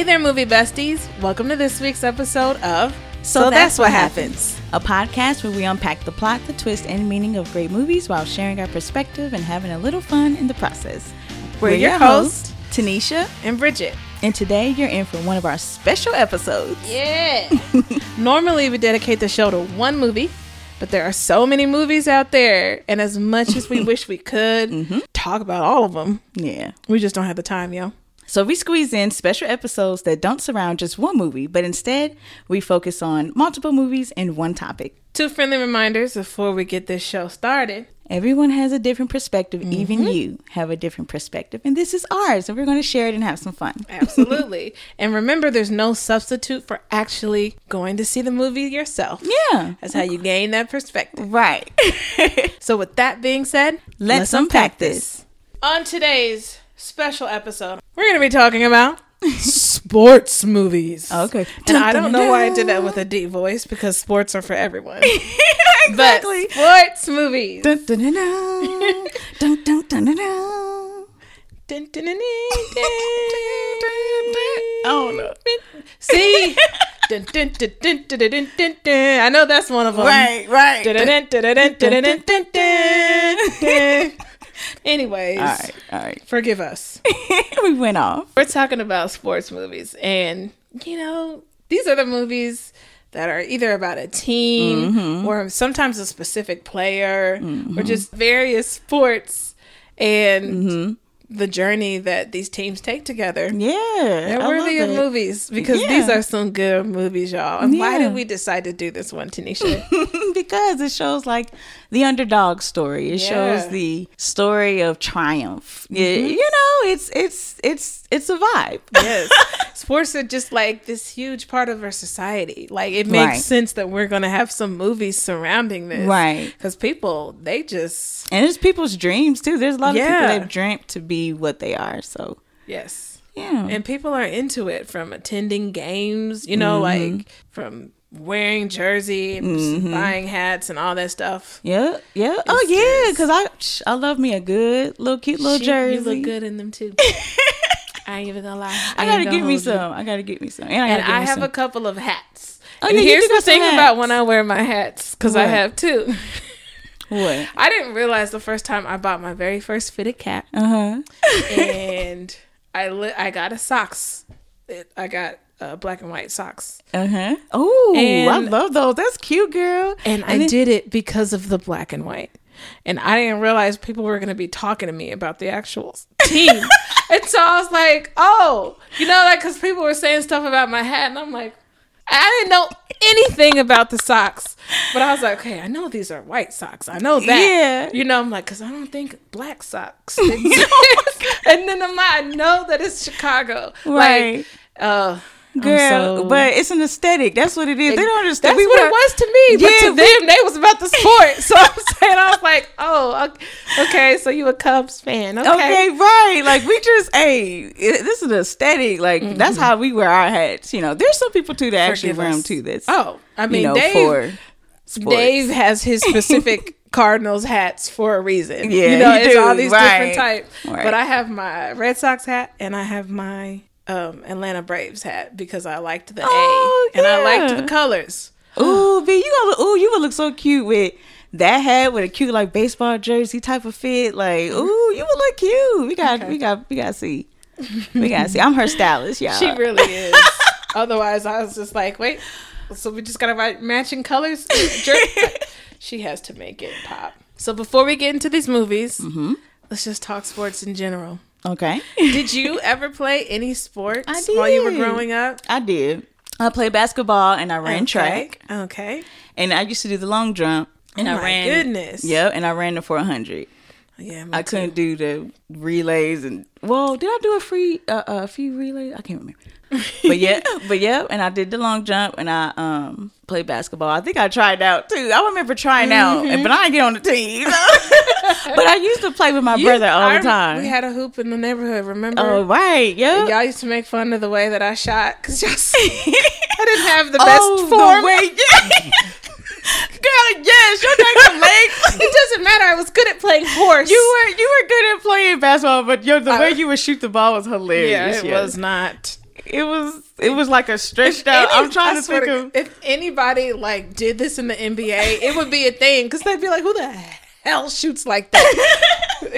Hey there, movie besties. Welcome to this week's episode of So, That's, What Happens. A podcast where we unpack the plot, the twist, and meaning of great movies while sharing our perspective and having a little fun in the process. We're, your hosts, Tanisha, and Bridget. and today you're in for one of our special episodes. Yeah. Normally, we dedicate the show to one movie, but there are so many movies out there, and as much as we wish we could mm-hmm. talk about all of them, Yeah. we just don't have the time, yo. So we squeeze in special episodes that don't surround just one movie, but instead we focus on multiple movies and one topic. Two friendly reminders before we get this show started. Everyone has a different perspective. Even mm-hmm. you have a different perspective, and this is ours. So we're going to share it and have some fun. Absolutely. and remember, there's no substitute for actually going to see the movie yourself. Yeah. That's how you gain that perspective. Right. So, with that being said, Let's unpack this. On today's special episode, we're going to be talking about sports movies. Okay. And I don't know why I did that with a deep voice because sports are for everyone. exactly. But sports movies. Dun, dun, dun, dun. Dun, dun, dun, dun, dun. Dun, dun, dun, dun, dun. Oh, no. See? Dun, dun, dun, dun, dun, dun, dun, dun. I know that's one of them. Right, right. Dun, dun, dun, dun, dun, dun, dun, dun, dun, dun. Anyways, All right, all right. forgive us. we went off. We're talking about sports movies, and you know, these are the movies that are either about a team Mm-hmm. or sometimes a specific player or just various sports and Mm-hmm. The journey that these teams take together. Yeah. They're worthy of movies because Yeah. these are some good movies, y'all. And why did we decide to do this one, Tanisha? because it shows like the underdog story. It Yeah. shows the story of triumph. Yeah, mm-hmm. you know, it's it's it's it's a vibe. yes. Sports are just like this huge part of our society. Like it makes Right. sense that we're going to have some movies surrounding this. Right. Because people, they just, And it's people's dreams too. There's a lot of people that have dreamt to be what they are. So yes. yeah. And people are into it from attending games, you know, Mm-hmm. like from wearing jersey and buying hats and all that stuff. yeah, yeah. Oh yeah, because I I love me a good little cute little She- jersey. You look good in them too. I ain't even gonna lie. I ain't gotta get me you. some. I gotta get me some. And I, And I have some. a couple of hats. Oh, and yeah, here's the thing about when I wear my hats, because I have two. What? I didn't realize the first time I bought my very first fitted cap, Uh huh. and I li- I got a socks. It, I got uh, black and white socks, Uh huh. Oh, I love those. That's cute, girl. and, I then- did it because of the black and white. And I didn't realize people were going to be talking to me about the actual team. and so I was like, oh, you know, like, because people were saying stuff about my hat. And I'm like, I didn't know anything about the socks. But I was like, okay, I know these are White Sox. I know that. Yeah. You know, I'm like, because I don't think black socks exist. and then I'm like, I know that it's Chicago. Right. Like, uh, Girl, so- but it's an aesthetic. That's what it is. They don't understand. that's We what were- it was to me. But Yeah, to them, they was about the sport. So I'm saying, I was like, oh, ok- okay. So you a Cubs fan? Okay. Okay, right. Like we just, hey, it- this is an aesthetic. Like mm-hmm. that's how we wear our hats. You know, there's some people too that actually wear them too. That's Oh, I mean, you know Dave. for. Dave has his specific Cardinals hats for a reason. Yeah, you know, it's do, all these right. different types. Right. But I have my Red Sox hat and I have my um, Atlanta Braves hat because I liked the Oh, A and I liked the colors. Ooh, B, you gonna, ooh, you would look so cute with that hat with a cute like baseball jersey type of fit. Like, ooh, you would look cute. We got, we got, we got to see. We got to see. I'm her stylist, y'all. She really is. Otherwise, I was just like, wait. So we just gotta buy matching colors. She has to make it pop. So before we get into these movies, Mm-hmm. let's just talk sports in general. Okay. Did you ever play any sports while you were growing up? I did. I played basketball and I ran Okay. track, Okay. and I used to do the long jump. And Oh I my ran. goodness. Yep, and I ran the 400. Yeah, I too. couldn't do the relays and well, did I do a free uh, a few relays? I can't remember. But yeah, but yeah, and I did the long jump and I um played basketball. I think I tried out too. I remember trying out, but I didn't get on the team. but I used to play with my You- brother all I- the time. We had a hoop in the neighborhood. Remember? oh right, yeah. Y'all used to make fun of the way that I shot because y'all. I didn't have the best oh, form. the way, yeah. Girl, yes, your legs. it doesn't matter. I was good at playing horse. You were you were good at playing basketball, but yo, the I- way you would shoot the ball was hilarious. Yeah, it yes. was not. It was it was like a stretched out. Any- I'm trying I to think of. if anybody like did this in the NBA, it would be a thing because they'd be like, "Who the hell shoots like that?"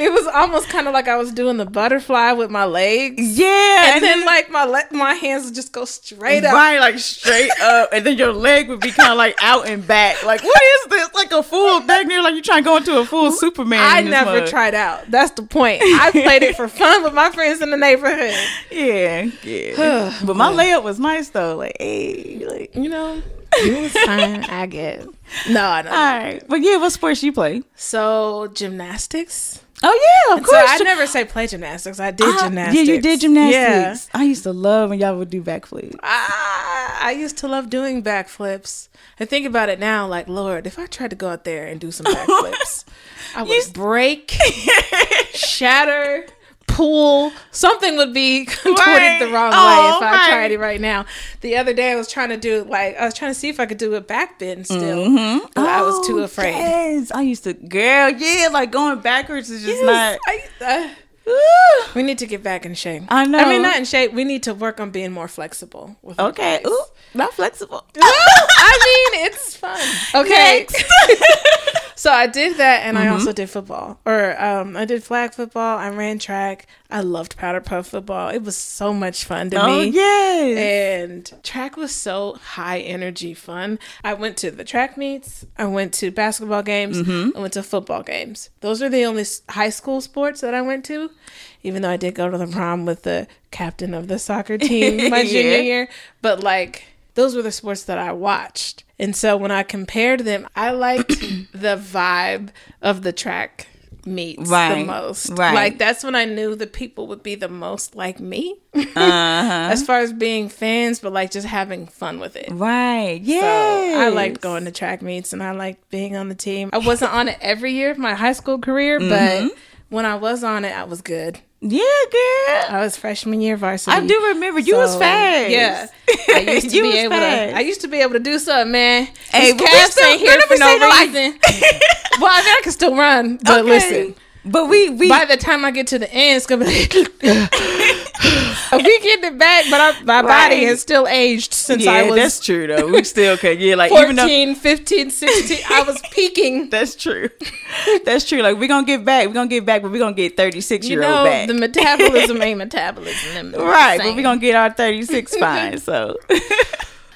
it was almost kind of like I was doing the butterfly with my legs, Yeah, and, then, like my le- my hands would just go straight up. right, like straight up, and then your leg would be kind of like out and back. Like, what is this? Like a full dang near like you trying to go into a full Superman. I never mug. tried out. That's the point. I played it for fun with my friends in the neighborhood. Yeah, yeah. but my layup was nice though. Like, hey, like. You know, it was fine. I guess. No, I don't. All right, but yeah, what sports you play? So gymnastics. Oh yeah, of So course. I never say play gymnastics. I did Ah, gymnastics. Yeah, you did gymnastics. Yeah. I used to love when y'all would do backflips. I, I used to love doing backflips. I think about it now, like Lord, if I tried to go out there and do some backflips, I would You break, shatter, pull. Something would be contorted Right. the wrong Oh, way if I right. tried it right now. The other day, I was trying to do like I was trying to see if I could do a back bend still. Mm-hmm. but I was too Oh, afraid. Yes, I used to, girl. Yeah, like going backwards is just Yes, not. I, uh. We need to get back in shape. I know. I mean, not in shape. We need to work on being more flexible. With Okay. Ooh, not flexible. I mean, it's fun. Okay. So I did that and Mm-hmm. I also did football. Or um, I did flag football. I ran track. I loved powder puff football. It was so much fun to oh me. yes. And track was so high energy fun. I went to the track meets. I went to basketball games. Mm-hmm. I went to football games. Those are the only high school sports that I went to. Even though I did go to the prom with the captain of the soccer team my junior year, but like those were the sports that I watched. And so when I compared them, I liked the vibe of the track meets the most. right. Like that's when I knew the people would be the most like me Uh-huh. as far as being fans, but like just having fun with it. Right. So Yeah. I liked going to track meets and I liked being on the team. I wasn't on it every year of my high school career, Mm-hmm. When I was on it, I was good. Yeah, girl. I was freshman year varsity. I do remember you was So, fast. Yeah, I used to be able fast. to. I used to be able to do something, man. Hey, These but we still- ain't here for no no- reason. well, I mean, I can still run, but Okay. listen. But we we By the time I get to the end, it's gonna be like, we getting it back, but I, my body Right. has still aged since yeah, I was that's true though. We still can. Yeah, like 14, even though 15, 16. I was peaking. that's true. That's true. Like we're gonna get back. We're gonna get back, but we're gonna get thirty six year old back. the metabolism ain't metabolism. them right, but we're gonna get our thirty six fine. So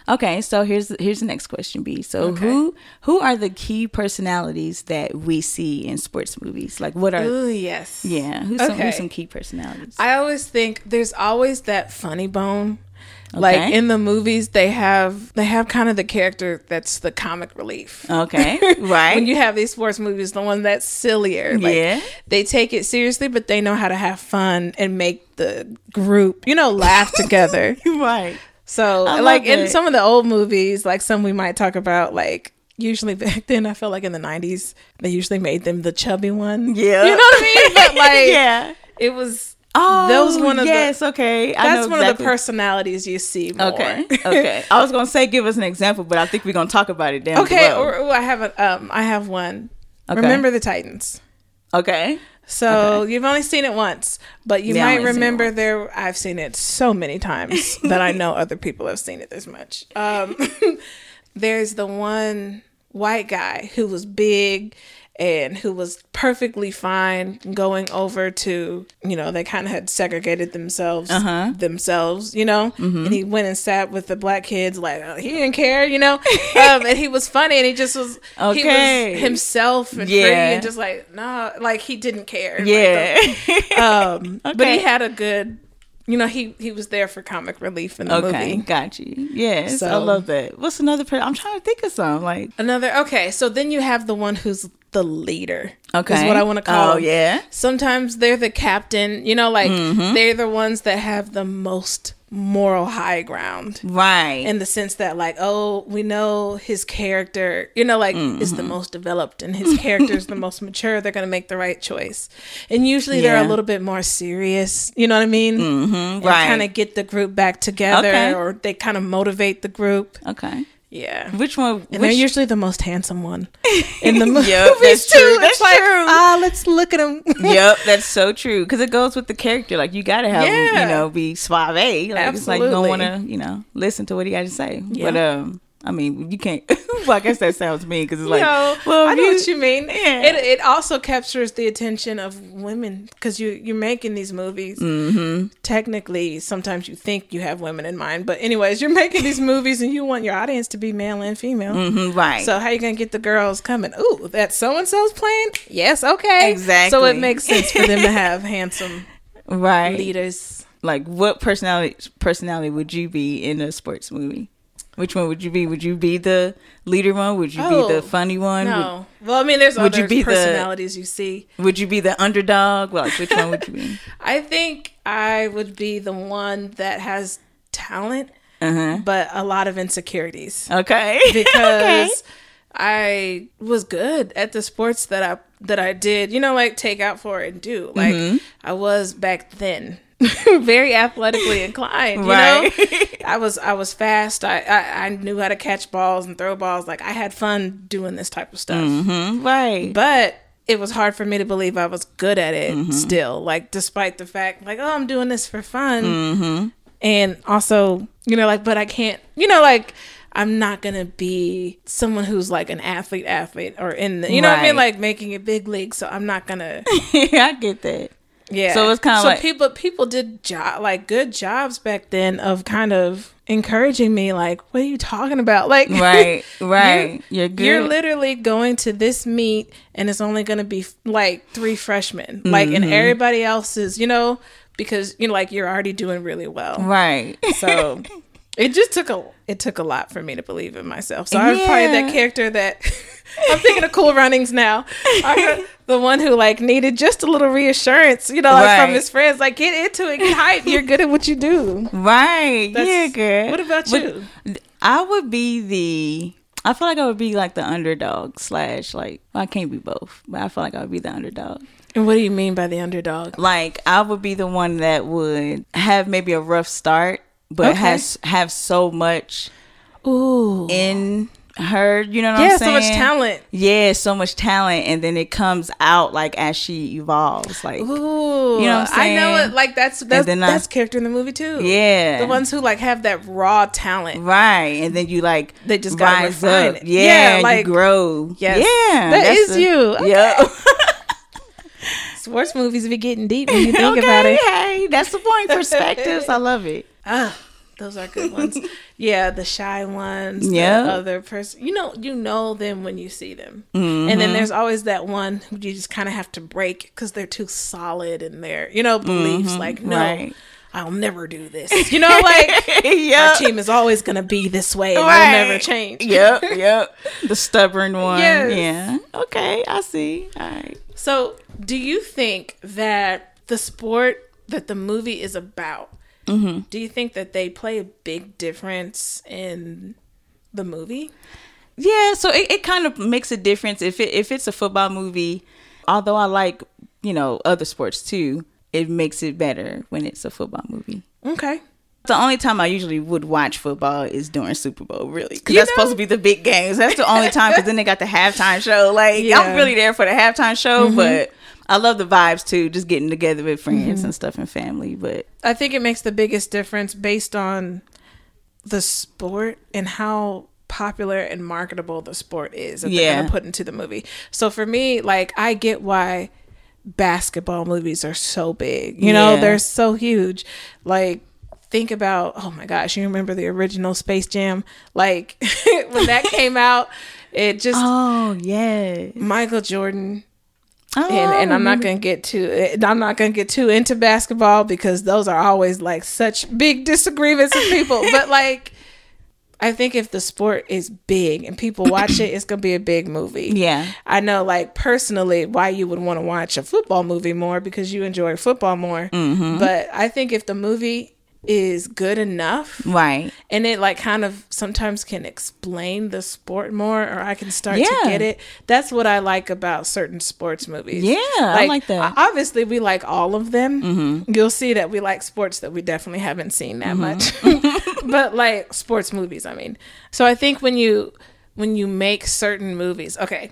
Okay, so here's here's the next question, B. So Okay. who who are the key personalities that we see in sports movies? Like what are Ooh, yes. yeah, who's some Okay. who's some key personalities? I always think there's always that funny bone. Like in the movies, they have they have kind of the character that's the comic relief. okay, right. When you have these sports movies, the one that's sillier, like, Yeah. they take it seriously, but they know how to have fun and make the group, you know, laugh together. right. So, I like in it. some of the old movies, like some we might talk about, like usually back then, I felt like in the '90s they usually made them the chubby one. Yeah. you know what I mean. But like, yeah. it was Oh, those one of the- yes, okay. I that's one of the personalities you see more. Okay, okay. I was gonna say give us an example, but I think we're gonna talk about it down okay. Or, or I have a um, I have one. Okay. Remember the Titans. okay, So you've only seen it once, but you Yeah, might only seen it remember there. I've seen it so many times that I know other people have seen it this much. Um, there's the one white guy who was big and who was perfectly fine going over to you know they kind of had segregated themselves Uh-huh. themselves you know Mm-hmm. and he went and sat with the black kids like uh, he didn't care you know um, and he was funny and he just was he Okay. was himself and free Yeah. and just like no like he didn't care Like, yeah, um, but he had a good, you know, he he was there for comic relief in the okay, movie. got you. Yes, I love that. What's another? Per- I'm trying to think of some like Another okay, so then you have the one who's the leader. okay, is what I want to call. Oh them. yeah, Sometimes they're the captain. You know, like Mm-hmm. they're the ones that have the most moral high ground. right. In the sense that, like, oh, we know his character, you know, like is Mm-hmm. the most developed and his character is the most mature. They're going to make the right choice. And usually they're a little bit more serious. You know what I mean? mm-hmm, right. kind of get the group back together Okay. or they kind of motivate the group okay. Yeah. Which one? And which, they're usually the most handsome one in the movies Yep, that's too. true. It's That's like, true. ah, let's look at him. yep, that's so true. Because it goes with the character. Like you gotta have, him, you know, be suave. Like it's like you don't want to, you know, listen to what he got to say. Yeah. But um, I mean, you can't. well, I guess that sounds mean because it's like, no, well, I know you- what you mean. Yeah. It it also captures the attention of women because you you're making these movies. Mm-hmm. Technically, sometimes you think you have women in mind, but anyways, you're making these movies and you want your audience to be male and female. hmm right. So how you gonna get the girls coming? Ooh, that so and so's playing? Yes, okay. Exactly. So it makes sense for them to have handsome right. leaders. Like, what personality personality would you be in a sports movie? Which one would you be? Would you be the leader one? Would you be Oh, the funny one? No, well, I mean, there's would you other be the- personalities you see. Would, would you be the underdog? Well, like, which one would you be? I think I would be the one that has talent, Uh but a lot of insecurities. Okay. because I was good at the sports that I that I did. You know, like take out for and do. Like Mm-hmm. I was back then. very athletically inclined you Right. know i was i was fast I, I i knew how to catch balls and throw balls like i had fun doing this type of stuff hmm Right. but it was hard for me to believe I was good at it Mm-hmm. still. Like, despite the fact, like, oh, I'm doing this for fun. Mm-hmm. And also, you know, like, but I can't, you know, like, I'm not gonna be someone who's like an athlete, athlete, or in the, you know what I mean, like making it big league. So I'm not gonna, yeah, I get that. Yeah. So it's kinda so like- people people did job like good jobs back then of kind of encouraging me, like, what are you talking about, like, Right. Right. You're, good. You're literally going to this meet and it's only going to be like three freshmen. Like, Mm-hmm. and everybody else is, you know, because, you know, like you're already doing really well. right. So it just took a, it took a lot for me to believe in myself. So I was probably that character that I'm thinking of cool runnings now. I the one who like needed just a little reassurance, you know, like from his friends, like get into it, get hype. You're good at what you do. Right. That's- yeah, girl. What about But you? I would be the. I feel like I would be like the underdog slash like well, I can't be both, but I feel like I would be the underdog. And what do you mean by the underdog? Like I would be the one that would have maybe a rough start, but Okay. has have so much Ooh. in her. You know what Yeah, I'm saying? Yeah, so much talent. Yeah, so much talent, and then it comes out like as she evolves. Like Ooh, You know what I'm I know it. Like that's that's then I- that's character in the movie too. yeah, the ones who like have that raw talent. Right, and then you like They just rise up. it. Yeah, Yeah, like- you grow. Yes. yeah, that's is the- you. Okay. Yep. Sports movies be getting deep when you think okay, about it. Hey, that's the point. Perspectives. I love it. Ah, those are good ones. yeah, the shy ones. Yeah. the other person. You know, you know them when you see them, Mm-hmm. and then there's always that one you just kind of have to break because they're too solid in their you know beliefs. Like, no, Mm-hmm. right. I'll never do this. You know, like. Our yep. team is always gonna be this way and Right. will never change. Yep. Yep. The stubborn one. Yes. Yeah. Okay. I see. All right. So, do you think that the sport that the movie is about, Mm-hmm. do you think that they play a big difference in the movie? Yeah, so it, it kind of makes a difference if it if it's a football movie. Although I like you know other sports too, it makes it better when it's a football movie. Okay. The only time I usually would watch football is during Super Bowl, really, because that's know- supposed to be the big games. That's the only time, because then they got the halftime show. Like Yeah. I'm really there for the halftime show, but I love the vibes too, just getting together with friends mm-hmm. and stuff and family. But I think it makes the biggest difference based on the sport and how popular and marketable the sport is that they're Yeah. gonna put into the movie. So for me, like I get why basketball movies are so big. You know, Yeah. they're so huge. Like think about oh my gosh, you remember the original Space Jam? Like when that came out, it just oh yeah, Michael Jordan oh, and, and I'm not gonna get too I'm not gonna get too into basketball because those are always like such big disagreements with people. but like I think if the sport is big and people watch it, it's gonna be a big movie. yeah, I know like personally why you would want to watch a football movie more because you enjoy football more. Mm-hmm. But I think if the movie is good enough right. and it like kind of sometimes can explain the sport more or i can start Yeah. to get it that's what i like about certain sports movies Yeah, I like that. Mm-hmm. obviously we like all of them you'll see that we like sports that we definitely haven't seen that much but like sports movies, I mean. So I think when you when you make certain movies, okay,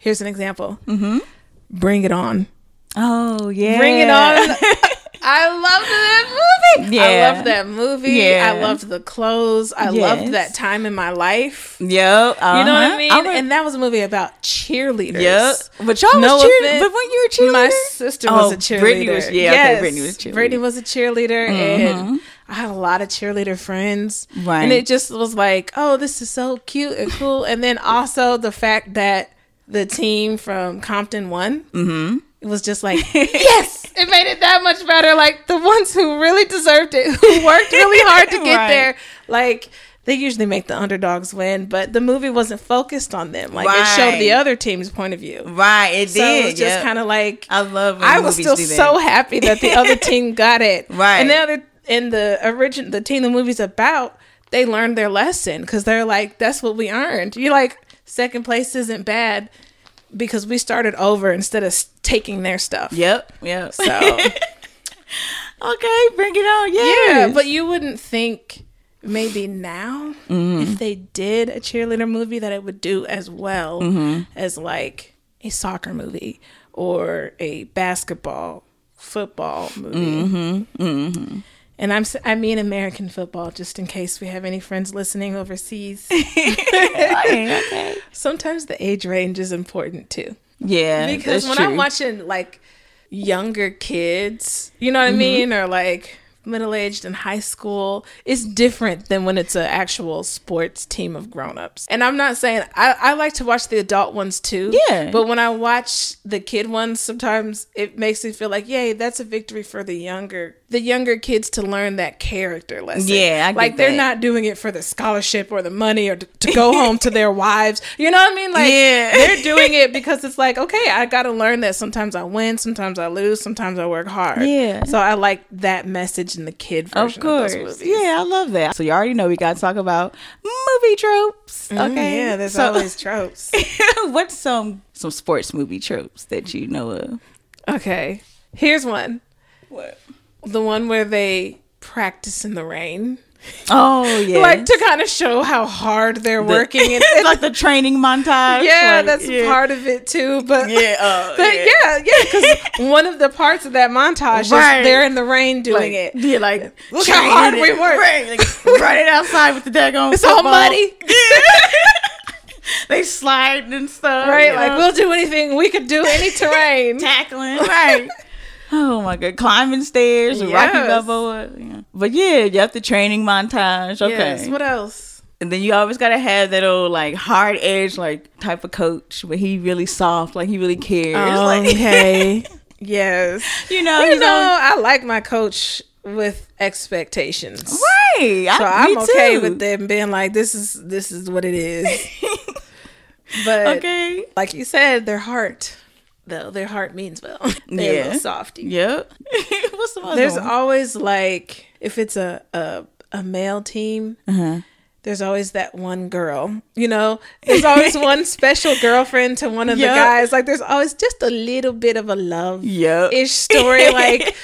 here's an example. Mm-hmm. Bring it on. Oh yeah. Bring it on. I loved that movie. I Yeah. loved that movie. Yeah. I loved the clothes. I Yes. loved that time in my life. Yep. You know what I uh-huh. mean? re- and that was a movie about cheerleaders. Yep. But y'all No was cheer- But when you were cheerleader, My sister Oh, was a cheerleader. Brittany was- yeah, okay, Brittany was a cheerleader. Mm-hmm. Brittany was a cheerleader, and I had a lot of cheerleader friends. Right. And it just was like, oh, this is so cute and cool. and then also the fact that the team from Compton won. Mm-hmm. It was just like, yes, it made it that much better. Like the ones who really deserved it, who worked really hard to get Right. there, like. They usually make the underdogs win, but the movie wasn't focused on them. Like it showed the other team's point of view. right? It So did. it was just yep. kind of like I love. When I was still so happy that the other team got it. Right. And the other in the origin the team the movie's about, they learned their lesson because they're like, that's what we earned. You're like, second place isn't bad because we started over instead of taking their stuff. Yep. Yep. So okay, bring it on. yeah, but you wouldn't think maybe now Mm-hmm. if they did a cheerleader movie that it would do as well Mm-hmm. as like a soccer movie or a basketball football movie. Mm-hmm. And I'm I mean American football just in case we have any friends listening overseas. okay, okay. Sometimes the age range is important too. Yeah, Because when I'm watching like younger kids, you know Mm-hmm. what I mean, or like middle aged in high school, is different than when it's an actual sports team of grown ups. And I'm not saying I, I like to watch the adult ones too. Yeah. But when I watch the kid ones, sometimes it makes me feel like, yay, that's a victory for the younger the younger kids to learn that character lesson. Yeah, like they're that. not doing it for the scholarship or the money or to, to go home to their wives. You know what I mean? Like Yeah. they're doing it because it's like, okay, I got to learn that sometimes I win, sometimes I lose, sometimes I work hard. Yeah. So I like that message in the kid Of version of, course. movies. Yeah, I love that. So you already know we got to talk about movie tropes. Mm, Okay. Yeah, there's So- always tropes. What's some some sports movie tropes that you know of? Okay. Here's one. What? The one where they practice in the rain. Oh yeah. Like to kind of show how hard they're working and, and like the training montage. yeah, like, that's yeah. part of it too. But Yeah, uh, but yeah. yeah, because one of the parts of that montage Right. is they're in the rain doing Like, it. Yeah, like Look how hard we work. Right, like, running outside with the daggone. It's all muddy. they slide and stuff. Right, you like know? we'll do anything we could do any terrain. tackling. Right. Oh my god, climbing stairs, Rocky Yes. Balboa. Yeah. But yeah, you have the training montage. Okay. Yes. What else? and then you always gotta have that old like hard edge like type of coach where he really soft, like he really cares. like, um, okay. yes. you know, You know, on- I like my coach with expectations. right. So I, I'm me okay too. with them being like, this is this is what it is. But Okay. like you said, their heart, though, their heart means well. They're a Yeah. little softy. Yep. What's the other There's one? always like if it's a a, a male team. Uh-huh. There's always that one girl, you know. There's always one special girlfriend to one of Yep. the guys. Like there's always just a little bit of a love Yep. ish story. Like,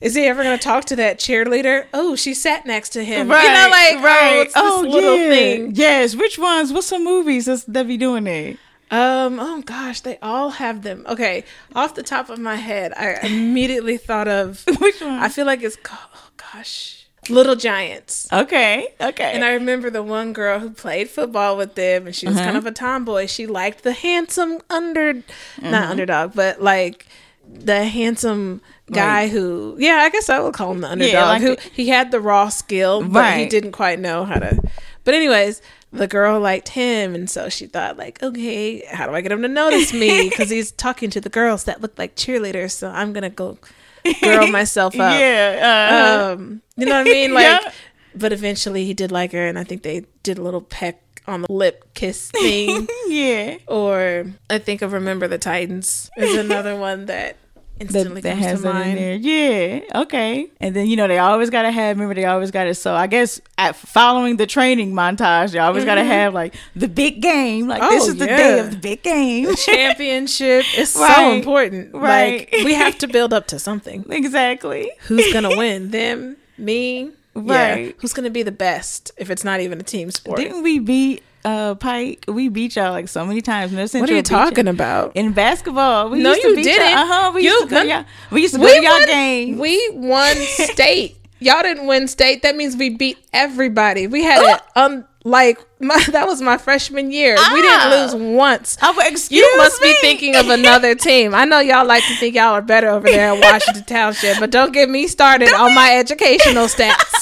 is he ever gonna talk to that cheerleader? Oh, she sat next to him. Right, you know, like right. oh, it's this little yeah. thing. Yes. Which ones? What's some movies that's, that be doing that? Um. Oh gosh, they all have them. Okay, off the top of my head, I immediately thought of. Which one? I feel like it's called. Oh gosh, Little Giants. okay. Okay. And I remember the one girl who played football with them, and she was Uh-huh. kind of a tomboy. She liked the handsome under, Uh-huh. not underdog, but like the handsome guy Like- who, yeah, I guess I would call him the underdog. like who a- he had the raw skill, but he didn't quite know how to. But anyways, the girl liked him, and so she thought like, okay, how do I get him to notice me? Because he's talking to the girls that look like cheerleaders, so I'm gonna go girl myself up yeah. Uh, um you know what i mean like Yeah. but eventually he did like her and i think they did a little peck on the lip kiss thing yeah. or i think of remember the titans is another one that instantly that, that comes has to that in mind there. Yeah. Okay. And then you know they always gotta have. Remember they always gotta. So I guess at following the training montage, they always gotta have like the big game. Like this Mm-hmm. Oh, is the day of the big game. championship is so important Right. like we have to build up to something exactly. who's gonna win them me Yeah. Right. Who's gonna be the best if it's not even a team sport? Didn't we beat uh Pike? We beat y'all like so many times. North what are you y'all. talking about? In basketball, we No, used to you beat didn't. Uh huh. We you, used to y'all, We used to go to y'all won, game. We won state. Y'all didn't win state. That means we beat everybody. We had it um like my, that was my freshman year. We didn't Ah. lose once. Oh, excuse You must me. be thinking of another team. I know y'all like to think y'all are better over there in Washington Township, but don't get me started on my educational stats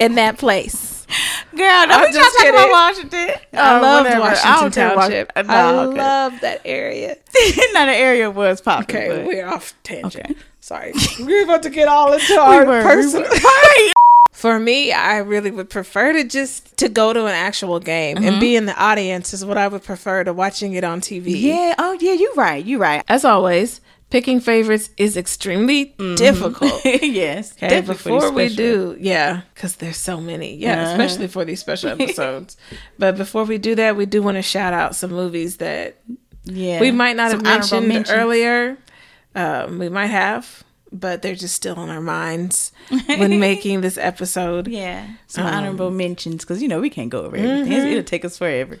in that place. Girl, don't I'm we just talking about. Washington? I Oh, love Washington don't care about- Township. Uh, no, I okay. love that area. Not the area was popular. Okay, but- we're off tangent. Okay. Sorry, we're about to get all into our were, we personal. were. For me, I really would prefer to just to go to an actual game and be in the audience is what I would prefer to watching it on TV. Yeah. Oh, yeah. You're right. You're right. As always, picking favorites is extremely difficult. yes. Okay, before we do, yeah, because there's so many, yeah, Uh-huh. especially for these special episodes. but before we do that, we do want to shout out some movies that yeah, we might not Some have mentioned mentions. earlier. Um, we might have, but they're just still in our minds when making this episode. Yeah, some Um, honorable mentions because you know we can't go over everything. It's- It'll take us forever.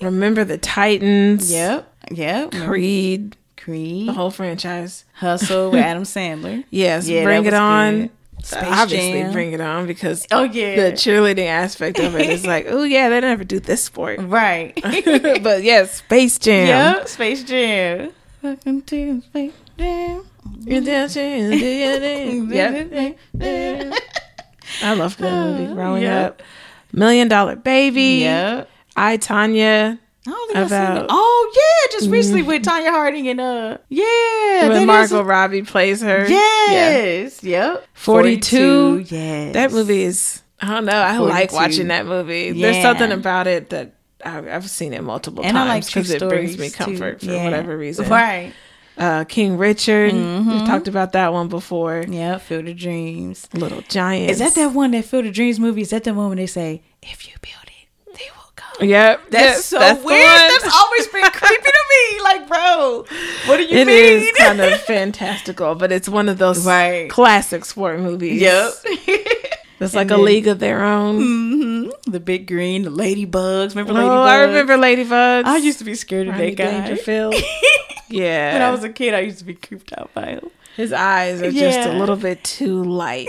Remember the Titans. yep. Yep. Creed, Creed, the whole franchise. Hustle with Adam Sandler. Yes, Yeah, bring it on. good. Space Obviously, Jam. bring it on because Oh yeah. the cheerleading aspect of it is like, oh yeah, they never do this sport. right. but yes, Space Jam. yep. Space Jam. Welcome to Space Jam. You dancing, do. Yep. I loved that movie growing Yep. up. Million Dollar Baby. Yep. I Tonya. I don't think I've seen it. Oh yeah, just recently with Tonya Harding and uh yeah, when Margot a- Robbie plays her. Yeah. Yes. Yep. 42. Yes. That movie is. I don't know. I like watching that movie. There's something about it that I, I've seen it multiple and I like times because it brings me stories, too. comfort for Yeah. whatever reason. Right. Uh, King Richard. We've talked about that one before. Yeah, Field of Dreams. Little Giants. Is that that one that Field of Dreams movie? Is that the one when they say, if you build it, they will come? Yep. That's yes, so that's weird. That's always been creepy to me. Like, bro, what do you It mean? is kind of fantastical, but it's one of those Right. classic sport movies. Yep. It's like And a then- league of their own. hmm The big green, the ladybugs. Remember Oh, ladybugs? I remember Ladybugs. I used to be scared of Rodney that guy. Dangerfield. yeah. when I was a kid, I used to be creeped out by him. His eyes are just a little bit too light.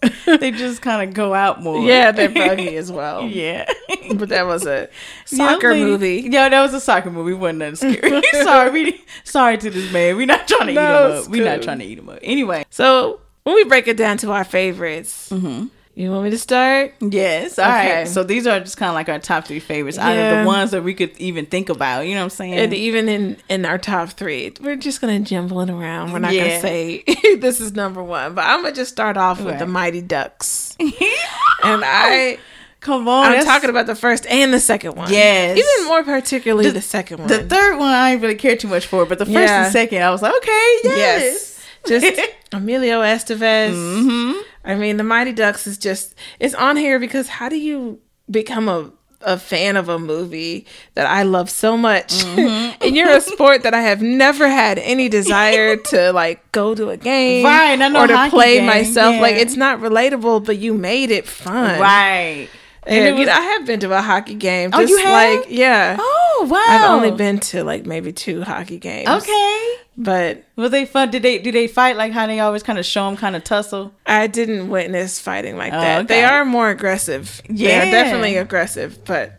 they just kind of go out more. yeah, they're buggy as well. yeah. But that was a soccer lady- movie. Yeah, that was a soccer movie. Wasn't nothing scary. sorry, we sorry to this man. We're not trying to No, eat him up. We're not trying to eat him up. Anyway. So when we break it down to our favorites, mm-hmm. You want me to start? Yes. All right. Okay. So these are just kind of like our top three favorites out of the ones that we could even think about. You know what I'm saying? And even in in our top three, we're just gonna jumble it around. We're not Yeah. gonna say this is number one, but I'm gonna just start off with the Mighty Ducks. and I, Come on. I'm talking about the first and the second one. Yes. even more particularly the, second one. The third one I didn't really care too much for, but the first Yeah. and second I was like, okay, yes. yes, just Emilio Estevez. hmm I mean, the Mighty Ducks is just it's on here because how do you become a a fan of a movie that I love so much, Mm-hmm. and you're a sport that I have never had any desire to like go to a game, Right, or to play game, myself. Like it's not relatable, but you made it fun, Right. And, it you know, I have been to a hockey game. Oh, Just you have? like yeah, Oh wow. I've only been to like maybe two hockey games. Okay. but Was they fun? Did they do they fight like how they always kind of show them kind of tussle? I didn't witness fighting like Oh, that. They are more aggressive. Yeah, Yeah. they're definitely aggressive, but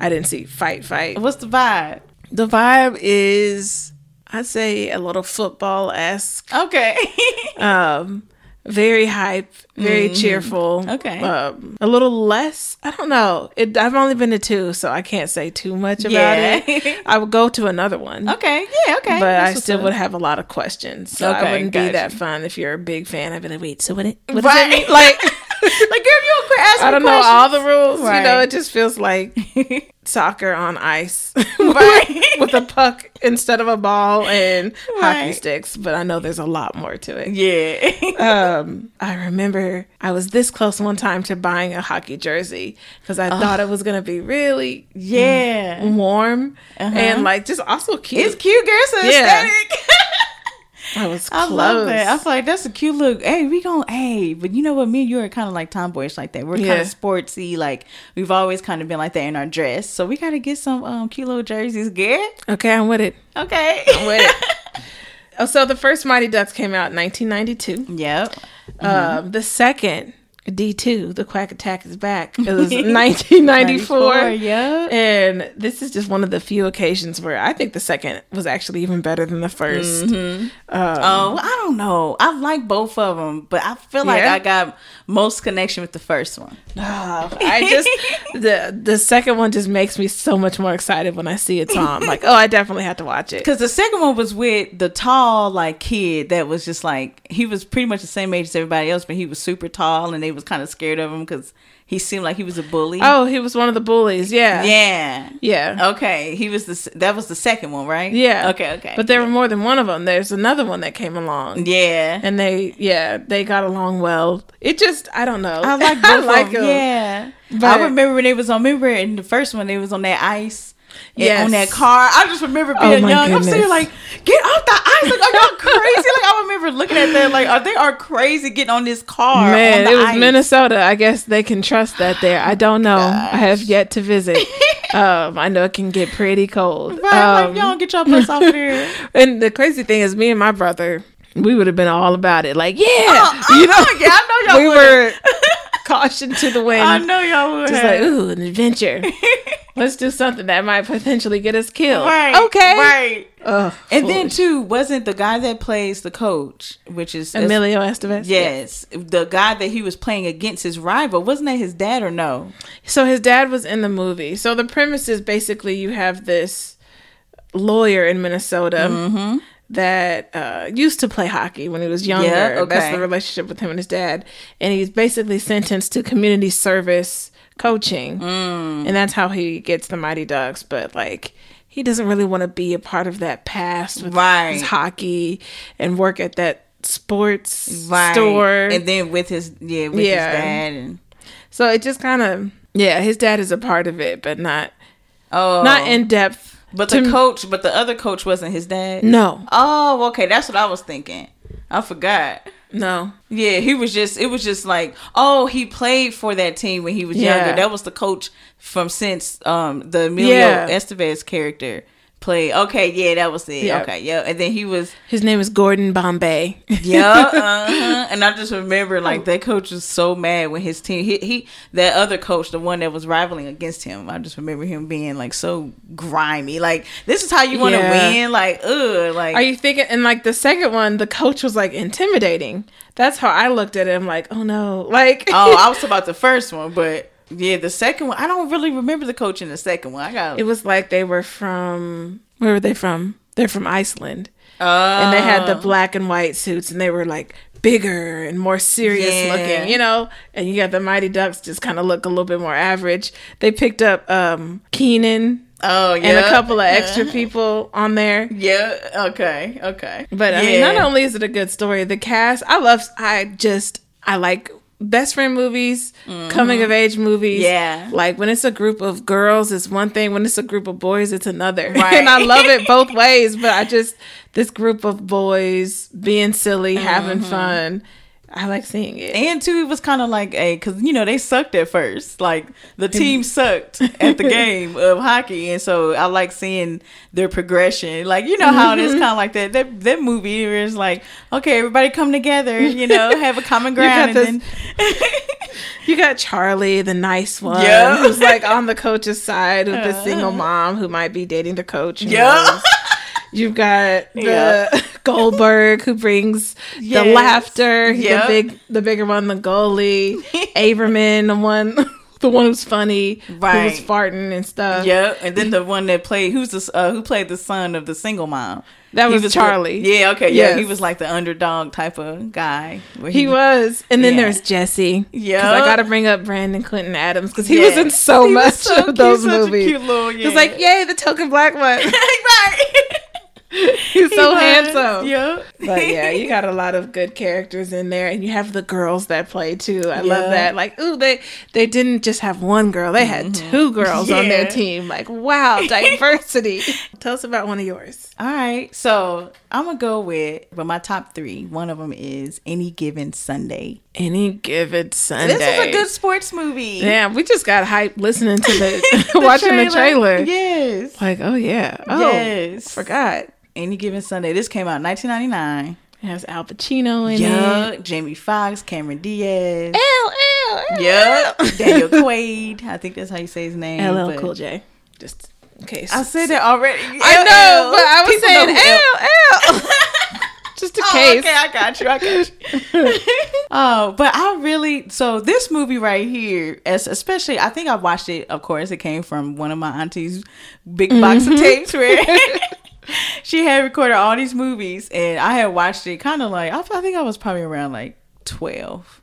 I didn't see fight fight. What's the vibe? The vibe is, I'd say, a little football esque. Okay. Um, very hype, very cheerful. Mm-hmm. Okay. um, a little less. I don't know. It. I've only been to two, so I can't say too much about Yeah. it. I would go to another one. okay. Yeah. Okay. But I That's what's still would have a lot of questions, so I Okay, wouldn't be that fun if you're a big fan. I'd be like, wait, so what? It, what Right. does it mean? Like, like, girl, you don't quit I don't know questions. all the rules. You know, it just feels like soccer on ice Right. with a puck instead of a ball and hockey sticks. But I know there's a lot more to it. yeah. Um, I remember I was this close one time to buying a hockey jersey because I thought it was gonna be really yeah. warm Uh-huh. and like just also cute. It's cute, girl. It's Yeah. aesthetic. I was I love that. I feel like that's a cute look. Hey, we going to, hey, but you know what? Me and you are kind of like tomboyish like that. We're kind Yeah. of sportsy. Like we've always kind of been like that in our dress. So we gotta get some um cute little jerseys. Get okay, I'm with it. okay. I'm with it. oh, so the first Mighty Ducks came out in 1992. yep. Um, the second D2, The Quack Attack is back. It was 1994. yeah. And this is just one of the few occasions where I think the second was actually even better than the 1st Mm-hmm. Um, Oh, I don't know. I like both of them, but I feel like Yeah? I got most connection with the first one. Oh, I just the the second one just makes me so much more excited when I see it. Tom. Like, oh, I definitely have to watch it. Because the second one was with the tall like kid that was just like he was pretty much the same age as everybody else, but he was super tall and they was kind of scared of him because he seemed like he was a bully. Oh, he was one of the bullies. Yeah, yeah. yeah, Okay, he was the that was the second one, right? yeah. Okay, okay. But there were more than one of them. There's another one that came along. yeah, And they, yeah, they got along well. It just, I don't know. I like both. like of them. 'em. Yeah, But- I remember when they was on. Remember in the first one, they was on that ice. Yes. on that car. I just remember Oh being my young. I'm sitting goodness. like, get off the ice! Like, are y'all crazy? like, I remember looking at that, like, are they are crazy getting on this car? Man, it was ice. Minnesota. I guess they can trust that there. I don't know. I have yet to visit. um, I know it can get pretty cold. Right, Um, like, y'all get your butts off of there. and the crazy thing is, me and my brother, we would have been all about it. Like, yeah, Oh, you know, oh, yeah, I know y'all we were caution to the wind. I know y'all would. Just have. like, ooh, an adventure. Let's do something that might potentially get us killed. Right. Okay. Right. Ugh, And then too, wasn't the guy that plays the coach, which is Emilio Estevez. Yes, the guy that he was playing against his rival wasn't that his dad or no? So his dad was in the movie. So the premise is basically you have this lawyer in Minnesota Mm-hmm. That uh, used to play hockey when he was younger. Yeah, okay. That's the relationship with him and his dad. And he's basically sentenced to community service coaching. Mm. And that's how he gets the Mighty Ducks. But like, he doesn't really want to be a part of that past with Right. his hockey and work at that sports Right. store. and then with his yeah with Yeah. his dad and so it just kind of, yeah, his dad is a part of it, but not oh not in depth. But the coach, but the other coach wasn't his dad. No, Oh, okay, that's what I was thinking. I forgot. no. Yeah, he was just. It was just like, oh, he played for that team when he was Yeah. younger. That was the coach from since um the Emilio Yeah. Estevez character played. Okay, yeah, that was it. Yeah. Okay, yeah, and then he was. His name is Gordon Bombay. Yeah, uh-huh. and I just remember like that coach was so mad when his team he, he that other coach, the one that was rivaling against him. I just remember him being like so grimy. Like this is how you want to Yeah. win. Like ugh, like Are you thinking? And like the second one, the coach was like intimidating. That's how I looked at him. Like, oh no, like oh, I was about the first one, but yeah, the second one. I don't really remember the coach in the second one. I got it was like they were from where were they from? They're from Iceland, uh, and they had the black and white suits, and they were like bigger and more serious Yeah. looking, you know. And you got the Mighty Ducks, just kind of look a little bit more average. They picked up um Kenan oh yeah, and a couple of extra people on there. Yeah. Okay. Okay. But I mean, not only is it a good story, the cast, I love, I just, I like best friend movies, coming of age movies. Mm-hmm. Yeah. Like when it's a group of girls, it's one thing. When it's a group of boys, it's another. Right. and I love it both ways. But I just, this group of boys being silly, having Mm-hmm. fun, I like seeing it. And two, it was kind of like a because you know they sucked at first. Like the team sucked at the game of hockey, and so I like seeing their progression. Like you know how it is mm-hmm. kind of like that. That that movie where it's like, okay, everybody come together, you know, have a common ground, got and then You got Charlie, the nice one, Yeah. who's like on the coach's side with the single uh-huh. mom who might be dating the coach. Yeah. You've got the Yeah. Goldberg who brings the laughter. Yep. The big, the bigger one, the goalie. Averman, the one, the one who's funny, who was farting and stuff. Yep, and then the one that played who's the uh, who played the son of the single mom. That He was Charlie. Yeah, okay, yeah, he was like the underdog type of guy. where He was, and then Yeah. there's Jesse. Yeah. I got to bring up Brandon Quintin Adams because he was in so He was much so of cute, those movies. cute little- He was like, "Yay, the token black one." right. He's so He handsome. Yeah. But yeah, you got a lot of good characters in there, and you have the girls that play too. I love that. Like, ooh, they they didn't just have one girl; they had two girls on their Mm-hmm. Team. Like, wow, diversity. Tell us about one of yours. All right, so I'm gonna go with, but my top three. One of them is Any Given Sunday. Any given Sunday. This is a good sports movie. Damn, we just got hyped listening to the, watching the trailer. Yes. Like, oh yeah, oh, Yes. forgot. Any Given Sunday. This came out in 1999. It has Al Pacino in Yeah, it. Jamie Foxx, Cameron Diaz. L L Yep, Daniel Quaid. I think that's how you say his name. LL Cool J. Just in case. I said that already. I know, but I was saying L L. Just in Oh, case. okay, I got you. I got you. oh, but I really so this movie right here, as especially I think I watched it. Of course, it came from one of my auntie's big box Mm-hmm. of tapes where she had recorded all these movies, and I had watched it kind of like I, I think I was probably around like twelve.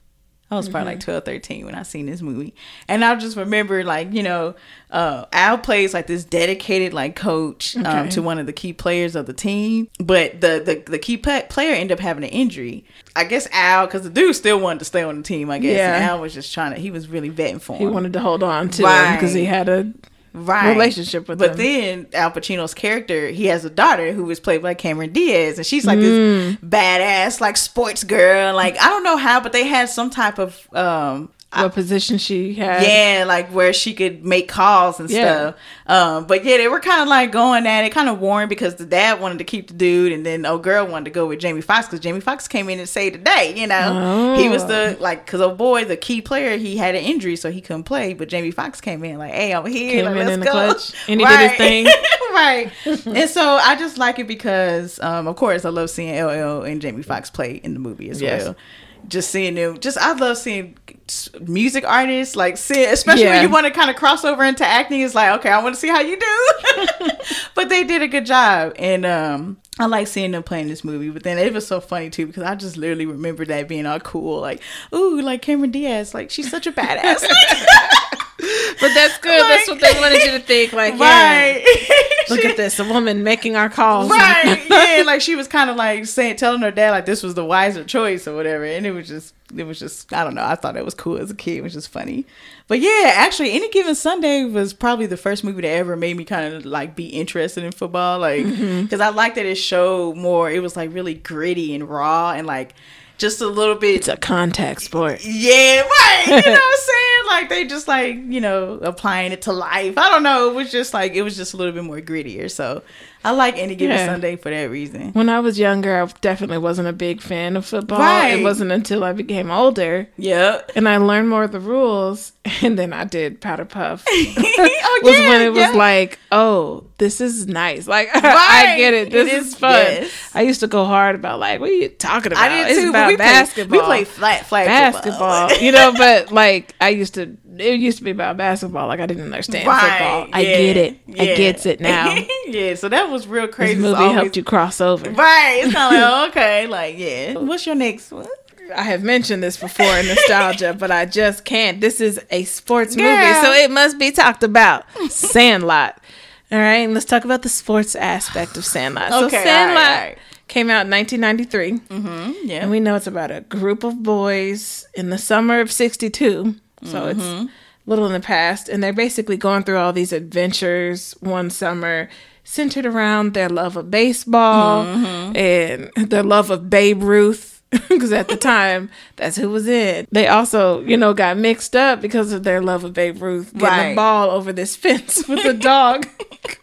I was probably like Mm-hmm. 12, 13 when I seen this movie. And I just remember like, you know, uh, Al plays like this dedicated like coach um, to one of the key players of the team. But the, the, the key player ended up having an injury. I guess Al, because the dude still wanted to stay on the team, I guess. Yeah. And Al was just trying to, he was really vetting for him. He wanted to hold on to him because he had a right. relationship with but him. then Al Pacino's character, he has a daughter who was played by Cameron Diaz, and she's like Mm. this badass, like sports girl. Like I don't know how, but they had some type of um what position she had. yeah, like where she could make calls and Yeah. stuff. Um, but yeah, they were kind of like going at it, kind of warring because the dad wanted to keep the dude, and then old girl wanted to go with Jamie Foxx because Jamie Foxx came in and saved the day. You know, he was the like because old boy, the key player, he had an injury, so he couldn't play. But Jamie Foxx came in like, hey, I'm here, Came like, in let's in the go. clutch, and he did his thing. right. and so I just like it because, um, of course, I love seeing LL and Jamie Foxx play in the movie as Yes. well. Just seeing them, just I love seeing music artists like see, especially Yeah. when you want to kind of cross over into acting. It's like okay, I want to see how you do, but they did a good job, and um, I like seeing them playing this movie. But then it was so funny too because I just literally remember that being all cool, like ooh, like Cameron Diaz, like she's such a badass, But that's good. that's what they wanted you to think. Like, yeah, right? look at this, a woman making our calls. right yeah like she was kind of like saying telling her dad like this was the wiser choice or whatever and it was just it was just i don't know i thought it was cool as a kid it was just funny but yeah actually any given sunday was probably the first movie that ever made me kind of like be interested in football like mm-hmm. because i liked that it showed more it was like really gritty and raw and like just a little bit It's a contact sport. yeah, right. You know what I'm saying? Like they just like, you know, applying it to life. I don't know. It was just like it was just a little bit more grittier. So I like any given Yeah. Sunday for that reason. When I was younger, I definitely wasn't a big fan of football. Right. It wasn't until I became older Yep. and I learned more of the rules, and then I did Powder Puff. oh, was yeah, when it was like, oh, this is nice. Like I get it. This It is, is- fun. yes. I used to go hard about like, what are you talking about? I did it's too. about we basketball. Play, we play flat flag basketball. you know, but like I used to. It used to be about basketball. Like I didn't understand football. I yeah, get it. I yeah. gets it now. yeah. So that was real crazy. This movie always- helped you cross over. Right. It's kind of like okay. Like yeah. What's your next one? I have mentioned this before in nostalgia, but I just can't. This is a sports movie, so it must be talked about. Sandlot. All right, let's talk about the sports aspect of Sandlot. so Okay, all right, Sandlot all right. Came out in 1993, Mm-hmm. Yeah. and we know it's about a group of boys in the summer of 62. So it's Mm-hmm. a little in the past, and they're basically going through all these adventures one summer centered around their love of baseball Mm-hmm. and their love of Babe Ruth. Because at the time, that's who was in. They also, you know, got mixed up because of their love of Babe Ruth getting Right. the ball over this fence with the dog.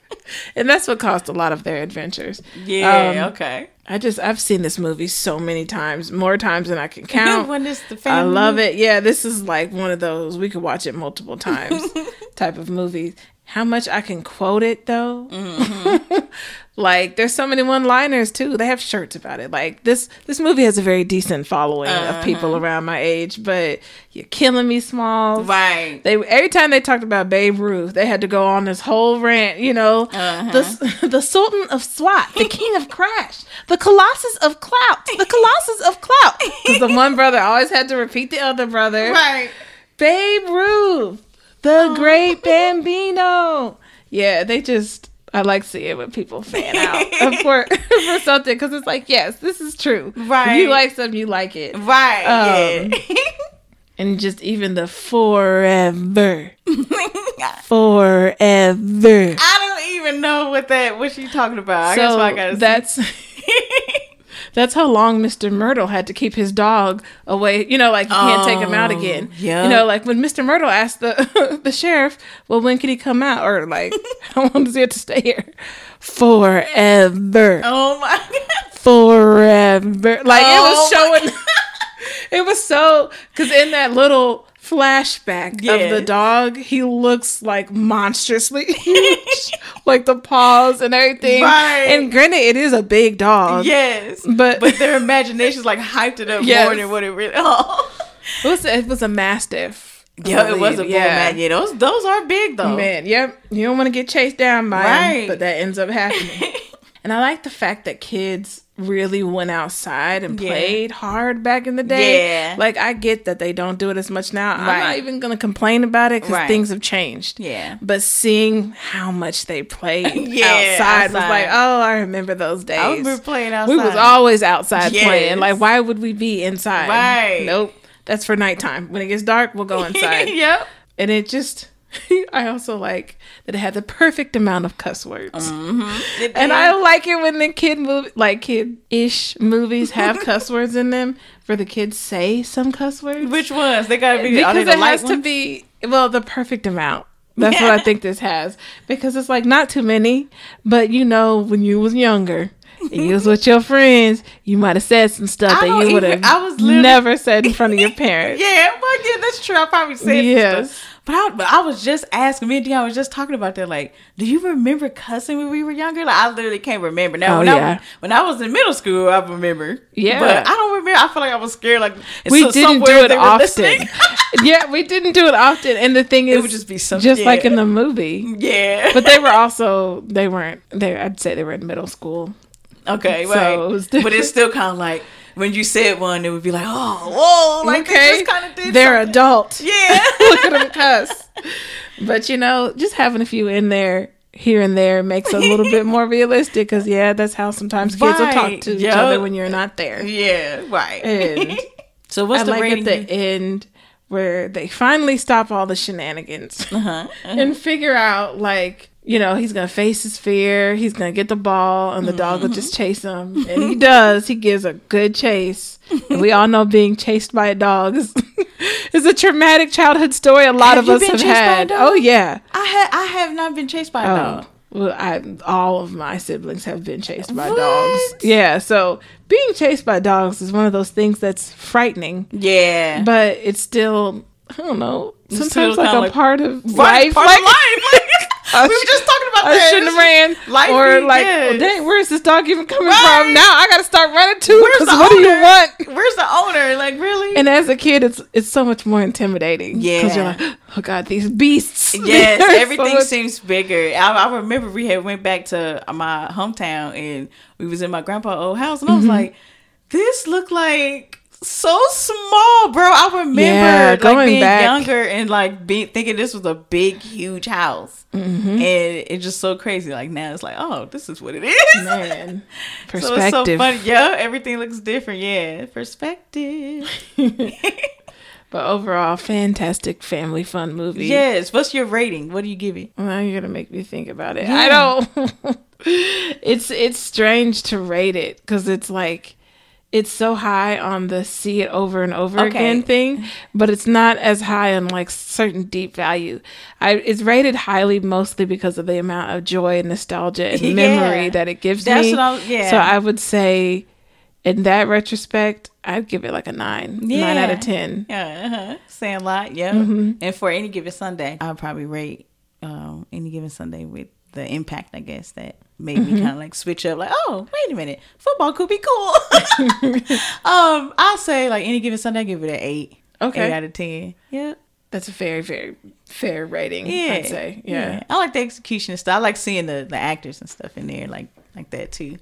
and that's what caused a lot of their adventures. yeah. Um, okay. I just, I've seen this movie so many times, more times than I can count. when is the family. I love it. Yeah, this is like one of those we could watch it multiple times type of movies. How much I can quote it though? Mm-hmm. like there's so many one-liners too. They have shirts about it. Like this this movie has a very decent following of uh-huh. people around my age, but you're killing me, small. Right. They every time they talked about Babe Ruth, they had to go on this whole rant. You know, uh-huh. the the Sultan of SWAT, the King of Crash, the Colossus of Clout, the Colossus of Clout. Because the one brother always had to repeat the other brother. Right. Babe Ruth, the oh. Great Bambino. Yeah, they just I like seeing when people fan out for for something because it's like, yes, this is true. If Right. you like something, you like it, Right. Um, yeah. and just even the forever, forever. I don't even know what that what she talking about. I guess so I gotta that's that's how long Mr. Mertle had to keep his dog away. You know, like you can't take him out Oh, again. yeah. You know, like when Mr. Mertle asked the the sheriff, "Well, when can he come out?" Or like, "How long does he have to stay here?" Forever, Oh my god. forever. Like Oh it was oh showing. it was so because in that little flashback of the dog, he looks like monstrously huge, like the paws and everything. Right. And granted, it is a big dog. Yes. But- but their imaginations like hyped it up Yes. more than what it really oh. It was, it was a mastiff. Yeah, it was a bull man. Yeah, those those are big though. Man, yep. You don't want to get chased down by him, Right. but that ends up happening. and I like the fact that kids really went outside and Yeah. played hard back in the day. Yeah. Like I get that they don't do it as much now. I'm not even gonna complain about it because Right. things have changed. Yeah. But seeing how much they played Yeah, outside, was like, oh, I remember those days. I remember playing outside. We was always outside Yes. playing. Like, why would we be inside? Right. Nope. That's for nighttime. When it gets dark, we'll go inside. yep. And it just, I also like that it had the perfect amount of cuss words. Mm-hmm. It And. I like it when the kid movie, like kid ish movies have cuss words in them, for the kids say some cuss words. which ones? They gotta be because it has to be well the perfect amount. That's what I think this has because it's like not too many, but you know when you was younger and you was with your friends, you might have said some stuff I that you would have I was never said in front of your parents. Yeah, well, yeah, that's true. I probably said some Yes. But I, but I was just asking me and Dion was just talking about that. Like, do you remember cussing when we were younger? Like, I literally can't remember. Now, Oh, when, yeah. I, when I was in middle school, I remember. Yeah. but I don't remember. I feel like I was scared. Like, we so- didn't do it often. yeah, we didn't do it often, and the thing is, it would just be some- just like in the movie. yeah, But they were also they weren't they. I'd say they were in middle school. okay, so right. it was but it's still kind of like when you said one, it would be like, oh, whoa, like they okay, just kind of did. they're something. adult. yeah. Look at them cuss. But you know, just having a few in there here and there makes it a little bit more realistic because yeah, that's how sometimes kids will talk Right, to each other when you're not there. yeah, right. And so what's I the like rating? at the end where they finally stop all the shenanigans uh-huh. and figure out like you know he's gonna face his fear he's gonna get the ball and the dog will Mm-hmm. just chase him and he does he gives a good chase and we all know being chased by a dog is, is a traumatic childhood story a lot Have of us have chased by a had oh yeah I had I have not been chased by a Oh, dog. well, I all of my siblings have been chased by What? dogs. Yeah, so being chased by dogs is one of those things that's frightening, Yeah, but it's still I don't know. still Sometimes like a like- part of life. part like, of life. I we were just talking about I that. shouldn't have ran. Life or like, oh, dang, where's this dog even coming Right. from? Now I got to start running too. Because the what do you owner? want? Where's the owner? Like, really? And as a kid, it's it's so much more intimidating. Yeah. because you're like, oh god, these beasts. yes, so everything much- seems bigger. I, I remember we had went back to my hometown and we was in my grandpa's old house, and I was Mm-hmm. like, this looked like so small, bro. I remember Yeah, like going being back. younger and like being thinking this was a big, huge house, Mm-hmm. and it's just so crazy. Like now, it's like, oh, this is what it is. man So it's so perspective. funny. Yeah, everything looks different. Yeah, perspective. but overall, fantastic family fun movie. yes. What's your rating? What do you give it? Well, you're gonna make me think about it. Yeah. I don't. it's it's strange to rate it because it's like it's so high on the see it over and over Okay. again thing, but it's not as high on like certain deep value. I it's rated highly mostly because of the amount of joy and nostalgia and Yeah. memory that it gives That's me. what I yeah. So I would say, in that retrospect, I'd give it like a nine, nine out of ten. Yeah, uh-huh. saying a lot. Yeah. Mm-hmm. And for any given Sunday, I'll probably rate um, any given Sunday with the impact, I guess, that made Mm-hmm. me kind of like switch up. Like, oh, wait a minute, football could be cool. um, I'll say like any given Sunday, I give it an eight. Okay. eight out of ten. Yeah. That's a very very fair rating. Yeah. I'd say. yeah. I like the execution and stuff. I like seeing the, the actors and stuff in there, like like that too.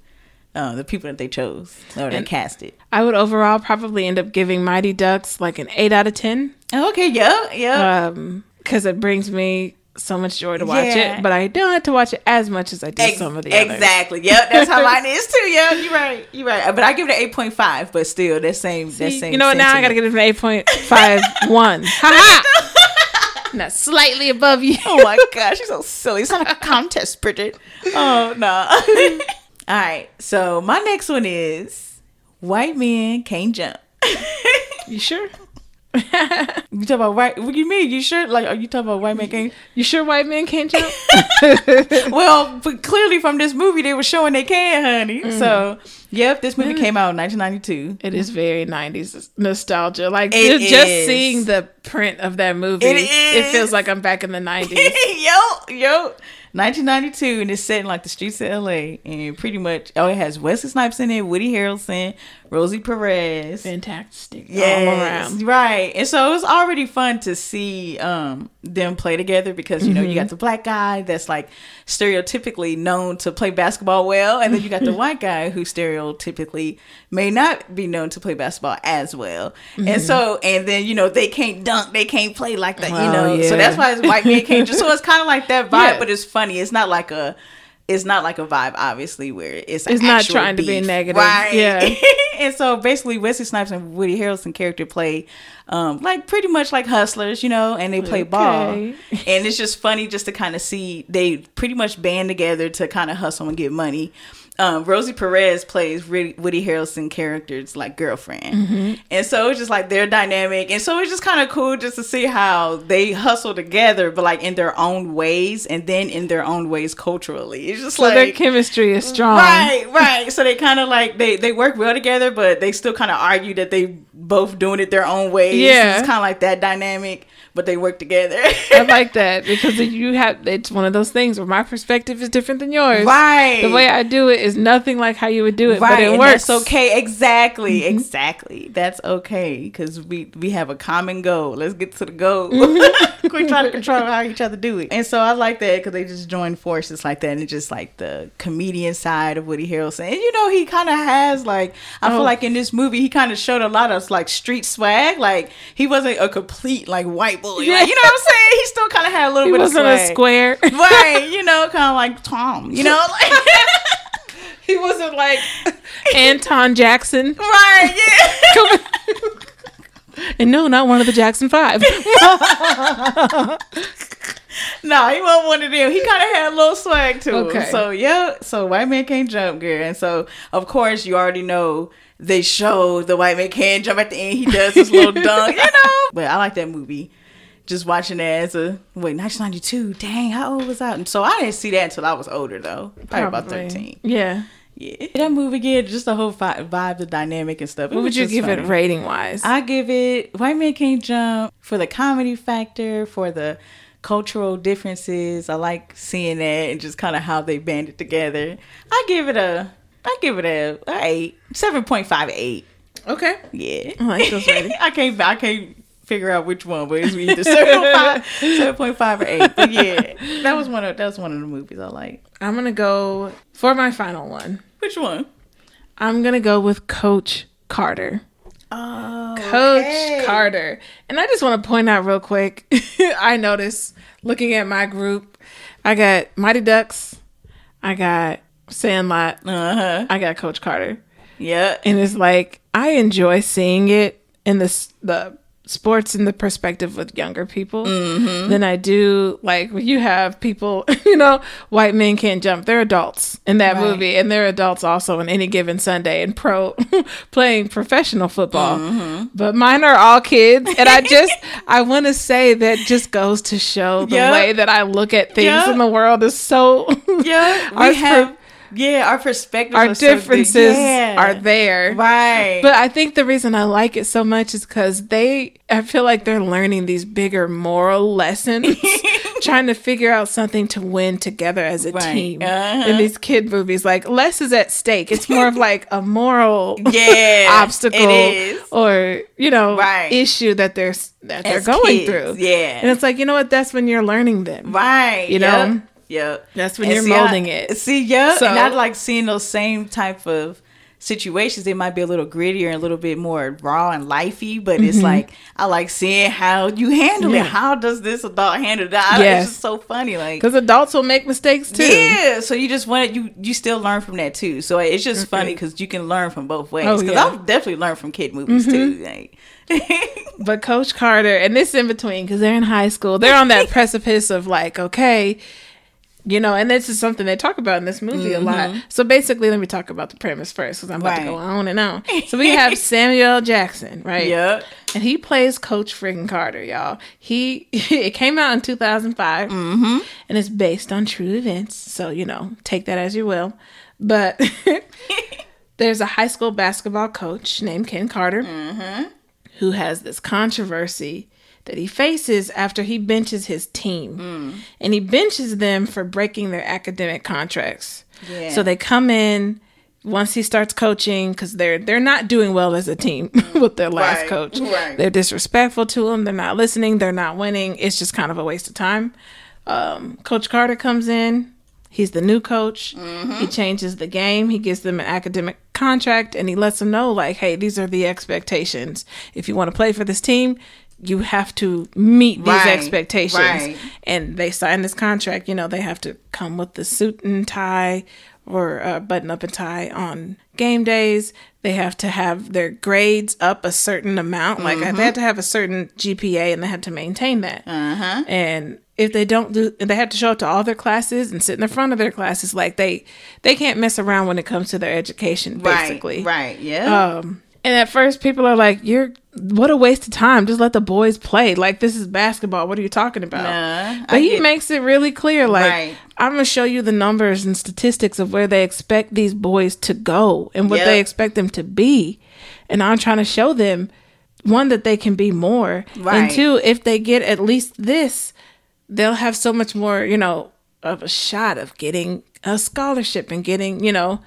Uh, the people that they chose or they And- casted. I would overall probably end up giving Mighty Ducks like an eight out of ten, Oh, okay, yeah, yeah. um, because it brings me so much joy to watch Yeah. it, but I don't have to watch it as much as I do Ex- some of the others. exactly. Yep, that's how mine is too. Yeah, you're right. You're right. But I give it an eight point five. But still, that same that same. You know what? Now I gotta get it from eight point five one. Ha ha! Not slightly above you. Oh my gosh, she's so silly. It's not like a contest, Bridget. Oh no. All right. So my next one is white men can't jump. You sure? You talk about white? What do you mean? You sure? Like, are you talking about white men can't? You sure white men can't jump? Well, but clearly from this movie, they were showing they can, honey. Mm. So, yep, this movie came out in 1992. It is very 90s nostalgia. Like It just is. seeing the print of that movie, It it, feels like I'm back in the 90s. yo, yo. 1992, and it's set in like the streets of LA, and pretty much, oh, it has Wesley Snipes in it, Woody Harrelson, Rosie Perez. Fantastic. Yes, right. And so it was already fun to see um them play together because you know Mm-hmm. you got the black guy that's like stereotypically known to play basketball well, and then you got the white guy who stereotypically may not be known to play basketball as well. Mm-hmm. And so and then you know they can't dunk, they can't play like that, you Oh, know. So that's why it's white men can't. Just so it's kind of like that vibe, Yeah. but it's funny. It's not like a. It's not like a vibe, obviously, where it's It's not trying to be negative. right? Yeah. and so basically Wesley Snipes and Woody Harrelson character play um like pretty much like hustlers, you know, and they play ball. And it's just funny just to kind of see they pretty much band together to kind of hustle and get money. Um, Rosie Perez plays Woody Woody Harrelson characters like girlfriend, Mm-hmm. and so it's just like their dynamic, and so it's just kind of cool just to see how they hustle together, but like in their own ways, and then in their own ways culturally. It's just So like their chemistry is strong. Right, right. So they kind of like they they work well together, but they still kind of argue that they both doing it their own ways. Yeah. it's kind of like that dynamic, but they work together. I like that because you have it's one of those things where my perspective is different than yours. right. The way I do it is nothing like how you would do it, Right, but it and works. that's okay. Exactly, Mm-hmm. exactly. That's okay because we we have a common goal. Let's get to the goal. Mm-hmm. Quit trying to control how each other do it. And so I like that because they just join forces like that, and it's just like the comedian side of Woody Harrelson. And you know, he kind of has like I Oh. feel like in this movie he kind of showed a lot of like street swag. Like he wasn't a complete like white boy. Yeah. Like, you know what I'm saying? He still kind of had a little He bit wasn't of a square. Right, you know, kind of like Tom, you know, like he wasn't like Anton Jackson. right, yeah. And no, not one of the Jackson Five. No, he wasn't one of them. He kind of had a little swag to Okay. him. So yeah, so white man can't jump, girl. And so of course you already know they show the white man can't jump at the end. He does his little dunk, you know. But I like that movie. Just watching that as a uh, wait, 1992. Dang, how old was I? And so I didn't see that until I was older though, probably, about 13. Yeah. Yeah, that movie again, just the whole vi- vibe, the dynamic and stuff. It What would you give funny. it rating wise? I give it White Man Can't Jump for the comedy factor, for the cultural differences. I like seeing that and just kind of how they banded together. I give it a I give it a, a eight. Seven point five eight. Okay. Yeah. I like. I can't I can't figure out which one, but it's either seven point five, seven point five or eight. But yeah. That was one of that was one of the movies I like. I'm gonna go for my final one. Which one? I'm gonna go with Coach Carter. Oh Coach Carter. And I just want to point out real quick. I noticed looking at my group, I got Mighty Ducks, I got Sandlot, Uh-huh. I got Coach Carter. Yeah. And it's like I enjoy seeing it in the the sports in the perspective with younger people mm-hmm. than I do like when you have people, you know, white men can't jump. They're adults in that Right. movie, and they're adults also on any given Sunday and pro playing professional football. Mm-hmm. But mine are all kids, and I just I want to say that just goes to show the Yeah. way that I look at things Yeah. in the world is so Yeah. We have yeah, our perspectives our are so differences Yeah. are there. Right. But I think the reason I like it so much is because they, I feel like they're learning these bigger moral lessons, trying to figure out something to win together as a Right. team. Uh-huh. In these kid movies, like less is at stake. It's more of like a moral yeah, obstacle or you know Right. issue that they're that they're going kids, through. yeah. and it's like you know what? That's when you're learning them. Right. You know? Yep. That's when And you're see, I- molding it. See, yeah. So- and I like seeing those same type of situations they might be a little grittier and a little bit more raw and lifey but it's like i like seeing how you handle Mm-hmm. Yeah. it how does this adult handle that Yes. it's just so funny like Because adults will make mistakes too. yeah, so you just want you you still learn from that too. So it's just funny because you can learn from both ways. Oh, Because yeah. Mm-hmm. I've definitely learned from kid movies too. Like, But Coach Carter, and this in between, because they're in high school, they're on that precipice of like, okay, you know, and this is something they talk about in this movie a lot. So basically, let me talk about the premise first, because I'm about to go Mm-hmm. On and on. So we have Samuel Jackson, right? yeah, And he plays Coach friggin' Carter, y'all. He it came out in 2005, Mm-hmm. and it's based on true events. So you know, take that as you will. But there's a high school basketball coach named Ken Carter Mm-hmm. who has this controversy that he faces after he benches his team, Mm. and he benches them for breaking their academic contracts. Yeah. So they come in. Once he starts coaching, because they're they're not doing well as a team with their last Right, coach, right. they're disrespectful to him. They're not listening. They're not winning. It's just kind of a waste of time. Um, coach Carter comes in. He's the new coach. He changes the game. He gives them an academic contract and he lets them know, like, hey, these are the expectations. If you want to play for this team, you have to meet these Right, expectations. right. And they sign this contract. You know, they have to come with the suit and tie or uh, button up and tie on game days. They have to have their grades up a certain amount. Like they had to have a certain GPA and they had to maintain that. uh-huh. And if they don't do, they have to show up to all their classes and sit in the front of their classes. Like they, they can't mess around when it comes to their education. Basically, right, right, yeah, um, and at first, people are like, "You're what a waste of time. Just let the boys play. Like this is basketball. What are you talking about?" Nah, but I he get- makes it really clear. Like Right. I'm gonna show you the numbers and statistics of where they expect these boys to go and what Yep. they expect them to be, and I'm trying to show them one that they can be more, and two, if they get at least this, they'll have so much more, you know, of a shot of getting a scholarship and getting, you know,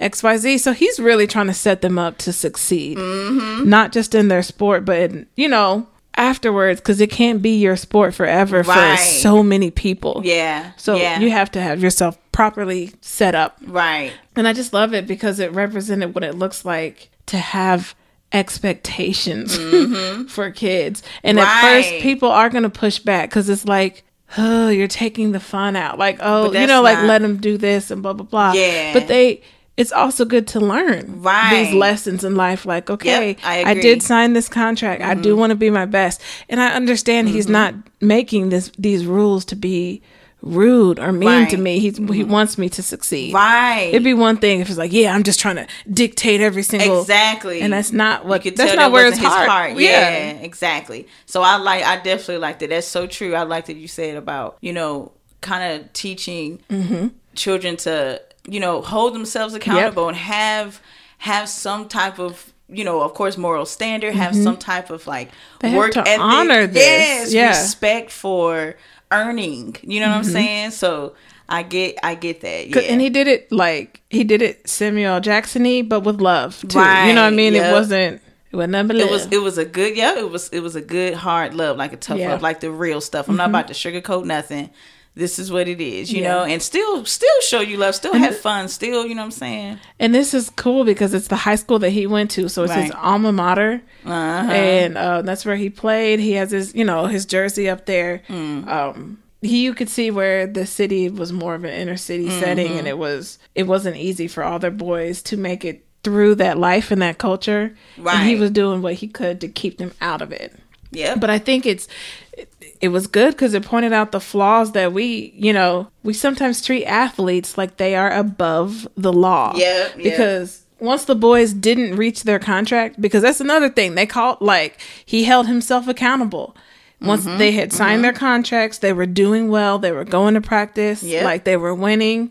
XYZ. So he's really trying to set them up to succeed, Mm-hmm. not just in their sport, but in, you know, afterwards, because it can't be your sport forever Right. for so many people. yeah. So yeah, you have to have yourself properly set up. right, And I just love it because it represented what it looks like to have expectations for kids. And at first, Mm-hmm. People are going to push back because it's like, oh, you're taking the fun out. Like, oh, you know, like let them do this and blah, blah, blah. Yeah. But they, it's also good to learn Right. these lessons in life. Like, okay, I I. Mm-hmm. did sign this contract. I do want to be my best. And I understand he's not making this these rules to be rude or mean to Right. me. He's, He wants me to succeed. right. It'd be one thing if it's like, yeah, I'm just trying to dictate every single exactly, and that's not what that's not that where it's wasn't his heart. Yeah. exactly. So I like, I definitely like that. That's so true. I like that you said about you know, kind of teaching Mm-hmm. children to you know hold themselves accountable and have have some type of you know, of course, moral standard. Have some type of like Mm-hmm. They have work to ethic. honor this. Yes, Yeah. respect for earning. You know what I'm saying? So I get, I get that. Yeah. And he did it like he did it Samuel Jackson-y, but with love too. You know what I Right, mean? It wasn't it was but it was it was a good yeah it was it was a good hard love like a tough Yeah. love like the real stuff i'm not about to sugarcoat nothing this is what it is you Yeah. know and still still show you love still have fun still you know what i'm saying and this is cool because it's the high school that he went to, so it's his alma mater, uh-huh. and uh, that's where he played. He has his, you know, his jersey up there. Mm. Um, he, you could see where the city was more of an inner city Mm-hmm. setting, and it was it wasn't easy for all their boys to make it through that life and that culture. And he was doing what he could to keep them out of it. yeah But I think it's it, was good because it pointed out the flaws that we, you know, we sometimes treat athletes like they are above the law. Yeah, yeah. Because once the boys didn't reach their contract, because that's another thing they called like he held himself accountable. Once Mm-hmm, they had signed their contracts, they were doing well, they were going to practice, Yep. like they were winning.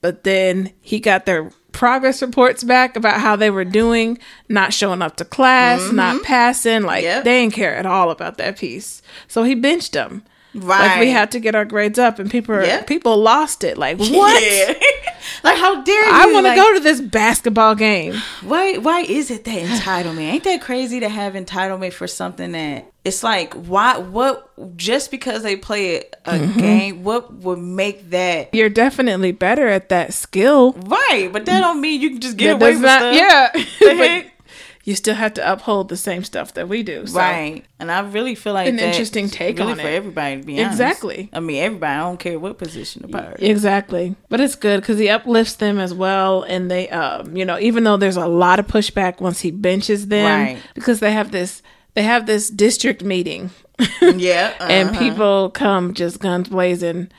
But then he got their progress reports back about how they were doing, not showing up to class, not passing. Like Mm-hmm. Yep. they didn't care at all about that piece. So he benched them. right Like we had to get our grades up, and people are, Yep. people lost it. Like what? yeah Like, how dare you? I want to Like, go to this basketball game. Why? Why is it that entitlement? Ain't that crazy to have entitlement for something that it's like? Why? What? Just because they play a Mm-hmm. game, what would make that You're definitely better at that skill. right? But that don't mean you can just get That away with not- stuff. Yeah? you still have to uphold the same stuff that we do. So. Right, and I really feel like An interesting take really on for it. everybody. To be honest, Exactly. I mean, everybody. I don't care what position the power. Exactly. But it's good because he uplifts them as well. And they, um, you know, even though there's a lot of pushback once he benches them, Right. because they have this, they have this district meeting Yeah, and uh-huh. people come just guns blazing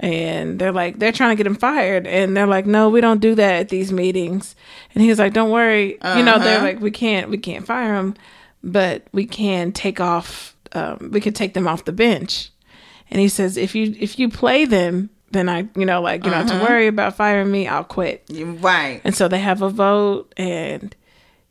and they're like they're trying to get him fired. And they're like no we don't do that at these meetings. And he was like don't worry. You know they're Uh-huh. like we can't we can't fire him but we can take off um, we can take them off the bench. And he says if you if you play them then i you know like you don't have to worry about firing me. I'll quit. Right. and so they have a vote and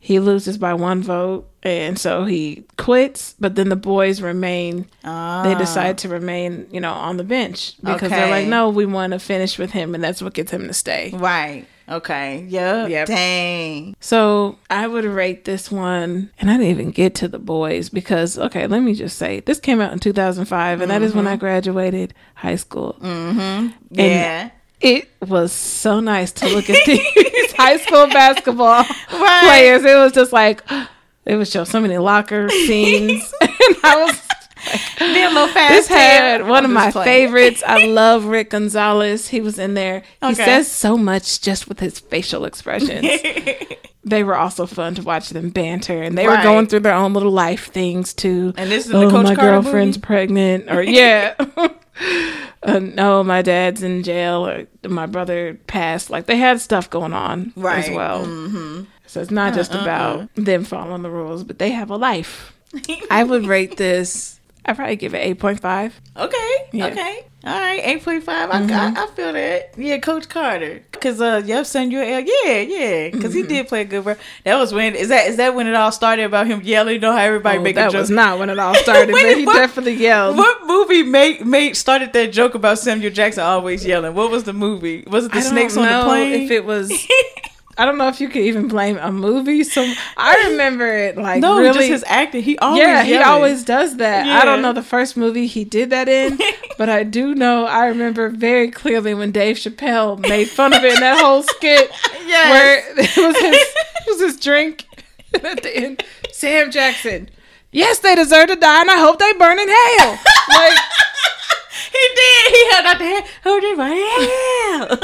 he loses by one vote and so he quits but then the boys remain they ah. decide to remain you know on the bench because they're like no we want to finish with him and that's what gets him to stay Right. Okay. Yep. Yep. Dang. so i would rate this one and i didn't even get to the boys because okay let me just say this came out in 2005 and that is when i mm-hmm. graduated high school mm-hmm. Yeah. It was so nice to look at these high school basketball Right. players. It was just like it was just so many locker scenes, and I was. Be a little fast. This had one of my playing. favorites. I love Rick Gonzalez. He was in there. He Okay. says so much just with his facial expressions. they were also fun to watch them banter, and they were going through their own little life things too. And this is oh, the Coach my Carter girlfriend's movie? pregnant, or yeah. uh, no, my dad's in jail, or my brother passed. Like they had stuff going on Right. as well. Mm-hmm. So it's not just about them following the rules, but they have a life. I would rate this. I probably give it eight point five. Okay. Yeah. Okay. All right. Eight point five. I, I I feel that. Yeah, Coach Carter. Cause uh, yep, Samuel L. Yeah, yeah. because he did play a good role. That was when is that is that when it all started about him yelling? You know how everybody Oh, make that a joke. was not when it all started, but he what- definitely yelled. What movie made made started that joke about Samuel Jackson always yelling? What was the movie? Was it the I snakes on the plane? If it was, I don't know if you could even blame a movie. So I remember it like no, really. just his acting. He always yeah, he always does that. I don't know the first movie he did that in, but I do know I remember very clearly when Dave Chappelle made fun of it in that whole skit Yes. where it was his it was his drink at the end Sam Jackson. Yes, they deserve to die, and I hope they burn in hell. Like He did. He held out the hand. Hold it right hand.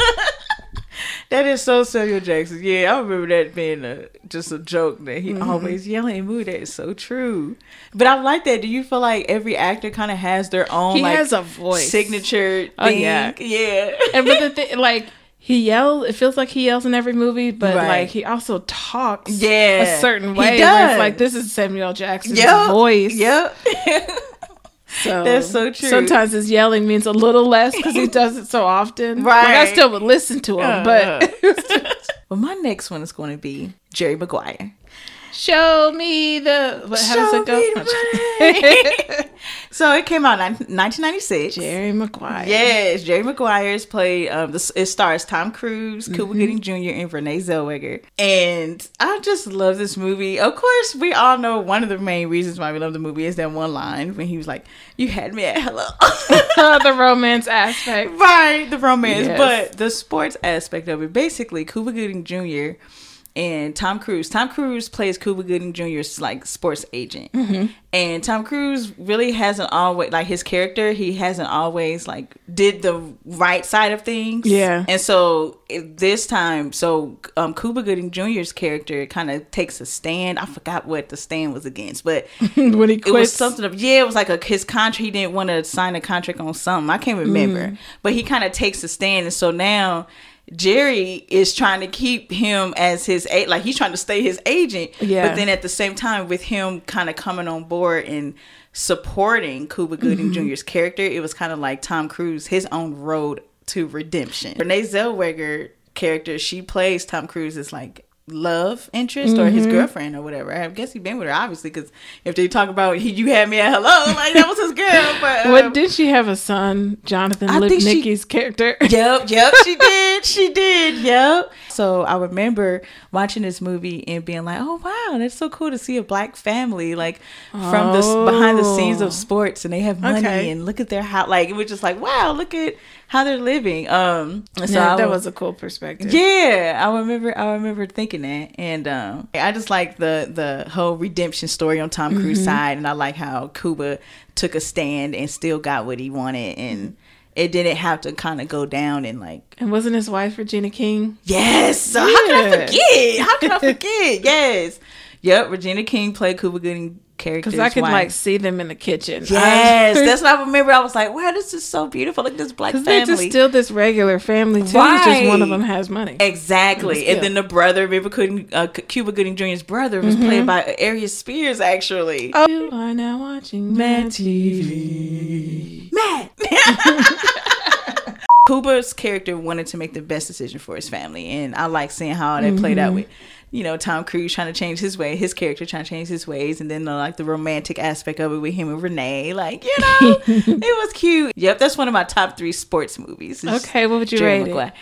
That is so Samuel Jackson. Yeah, I remember that being a just a joke that he Mm-hmm. always yelling in movie. That is so true. But I like that. Do you feel like every actor kind of has their own he like has a voice. signature Oh, thing? yeah. yeah. and but the thing, like he yells, it feels like he yells in every movie, but Right. like he also talks, Yeah, a certain way. He does. like this is Samuel Jackson's Yep. voice. Yep. So That's so true. Sometimes his yelling means a little less because he does it so often. Right. Like I still would listen to him, Uh, but well, my next one is going to be Jerry Maguire. Show me the. What, how does Show it go? me so it came out in 1996. Jerry Maguire. Yes, Jerry Maguire's play. Um, this it stars Tom Cruise, Mm-hmm. Cuba Gooding Jr., and Renee Zellweger. And I just love this movie. Of course, we all know one of the main reasons why we love the movie is that one line when he was like, "You had me at hello." the romance aspect. right, the romance, Yes. but the sports aspect of it. Basically, Cuba Gooding Jr. and Tom Cruise. Tom Cruise plays Cuba Gooding Jr.'s like sports agent, Mm-hmm. and Tom Cruise really hasn't always like his character. He hasn't always like did the right side of things. Yeah. and so this time, so um, Cuba Gooding Jr.'s character kind of takes a stand. I forgot what the stand was against, but when he it was something of yeah, it was like a his contract. He didn't want to sign a contract on something. I can't remember, Mm. but he kind of takes a stand, and so now Jerry is trying to keep him as his a like he's trying to stay his agent. Yeah. But then at the same time, with him kind of coming on board and supporting Cuba Gooding Mm-hmm. Jr.'s character, it was kind of like Tom Cruise his own road to redemption. Renee Zellweger character, she plays Tom Cruise is like love interest or Mm-hmm. his girlfriend or whatever. I guess he been with her obviously because if they talk about he, you had me at hello, like that was his girl. But uh, What did she have a son, Jonathan I she- Lipnicki's character? Yep, yep, she did. She did. Yep. So I remember watching this movie and being like, "Oh wow, that's so cool to see a black family like from the behind the scenes Oh. of sports and they have money Okay. and look at their house. Like it was just like, wow, look at how they're living." Um, so yeah, that wa- was a cool perspective. yeah, I remember. I remember thinking that, and um, I just like the the whole redemption story on Tom Cruise Mm-hmm. side, and I like how Cuba took a stand and still got what he wanted, and it didn't have to kind of go down and like, And wasn't his wife Regina King? yes, so how can I forget? How can I forget? yes, yep. Regina King played Cuba Gooding character. Because I could like see them in the kitchen. Yes, that's what I remember. I was like, "Wow, this is so beautiful! Look at this black because they're family." just still this regular family too. It's just one of them has money. Exactly. Still. And then the brother, remember Gooding, uh, Cuba Gooding Jr.'s brother was played by Aries Spears, actually. Oh, you are now watching Mad TV. Matt. Cuba's character wanted to make the best decision for his family, and I like seeing how that played out with, you know, Tom Cruise trying to change his way, his character trying to change his ways, and then the, like the romantic aspect of it with him and Renee, like you know, it was cute. Yep, that's one of my top three sports movies. Okay, what would you Jerry rate it?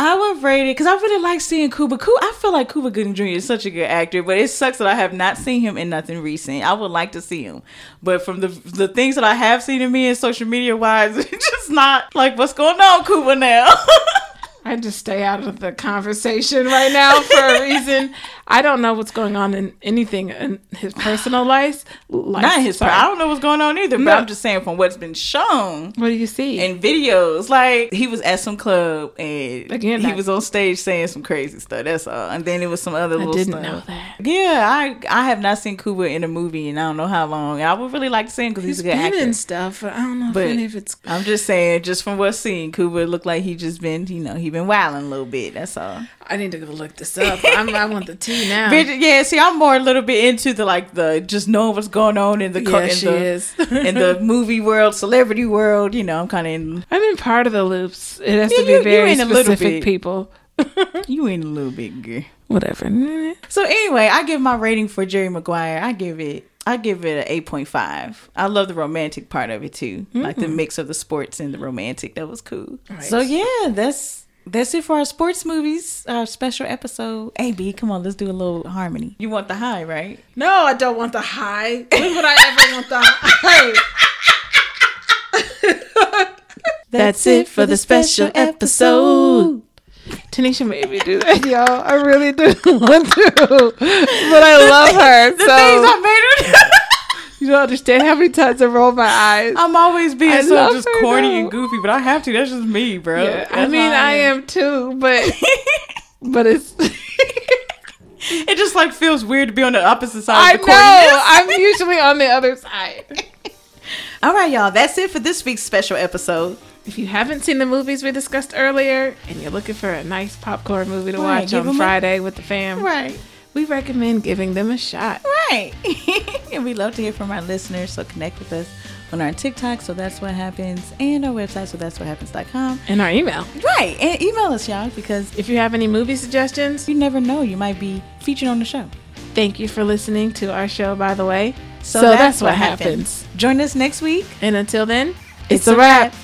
I would rate it because I really like seeing Cuba. Cuba. I feel like Cuba Gooding Jr. is such a good actor, but it sucks that I have not seen him in nothing recent. I would like to see him, but from the the things that I have seen him in social media wise, it's just not like what's going on, Cuba now. I just stay out of the conversation right now for a reason. I don't know what's going on in anything in his personal life. life not his. sorry. I don't know what's going on either, No. but I'm just saying from what's been shown. What do you see? in videos. Like he was at some club and Again, he that- was on stage saying some crazy stuff. That's all. And then it was some other I little didn't stuff. know that. Yeah, I I have not seen Cuba in a movie in I don't know how long. I would really like to see him because he's, He's a good been actor. in stuff, but I don't know But- if it's. I'm just saying, just from what's seen, Cuba looked like he just been, you know, he been wilding a little bit. That's all. I need to go look this up. I'm, I want the tea now. But yeah, see, I'm more a little bit into the like the just knowing what's going on in the yeah, in she the is. in the movie world, celebrity world. You know, I'm kind of in. I'm in part of the loops. It has Yeah, to be you- you very in a little specific people. You in a little bit, girl. Whatever. So anyway, I give my rating for Jerry Maguire. I give it. I give it an eight point five. I love the romantic part of it too, like the mix of the sports and the romantic. That was cool. Nice. So yeah, that's that's it for our sports movies. Our special episode. AB, come on, let's do a little harmony. You want the high, right? No, I don't want the high. When would I ever want the high? That's it for the special episode. Tanisha made me do that, y'all. I really do want to, but I love her. The so things I made her. You don't understand how many times I roll my eyes. I'm always being I so just corny though. and goofy, but I have to. That's just me, bro. Yeah, I mean, I am too, but but it's. It just like feels weird to be on the opposite side I of the know. I'm usually on the other side. All right, y'all. That's it for this week's special episode. If you haven't seen the movies we discussed earlier and you're looking for a nice popcorn movie to Right, watch on 'em a- Friday with the fam, Right. We recommend giving them a shot. Right. and we love to hear from our listeners, so connect with us on our TikTok, so that's what happens, and our website, so that's what happens.com. And our email. Right. And email us, y'all, because If you have any movie suggestions, you never know, you might be featured on the show. thank you for listening to our show, by the way. So, that's, what happens. Join us next week. And until then, It's it's, a a wrap. wrap.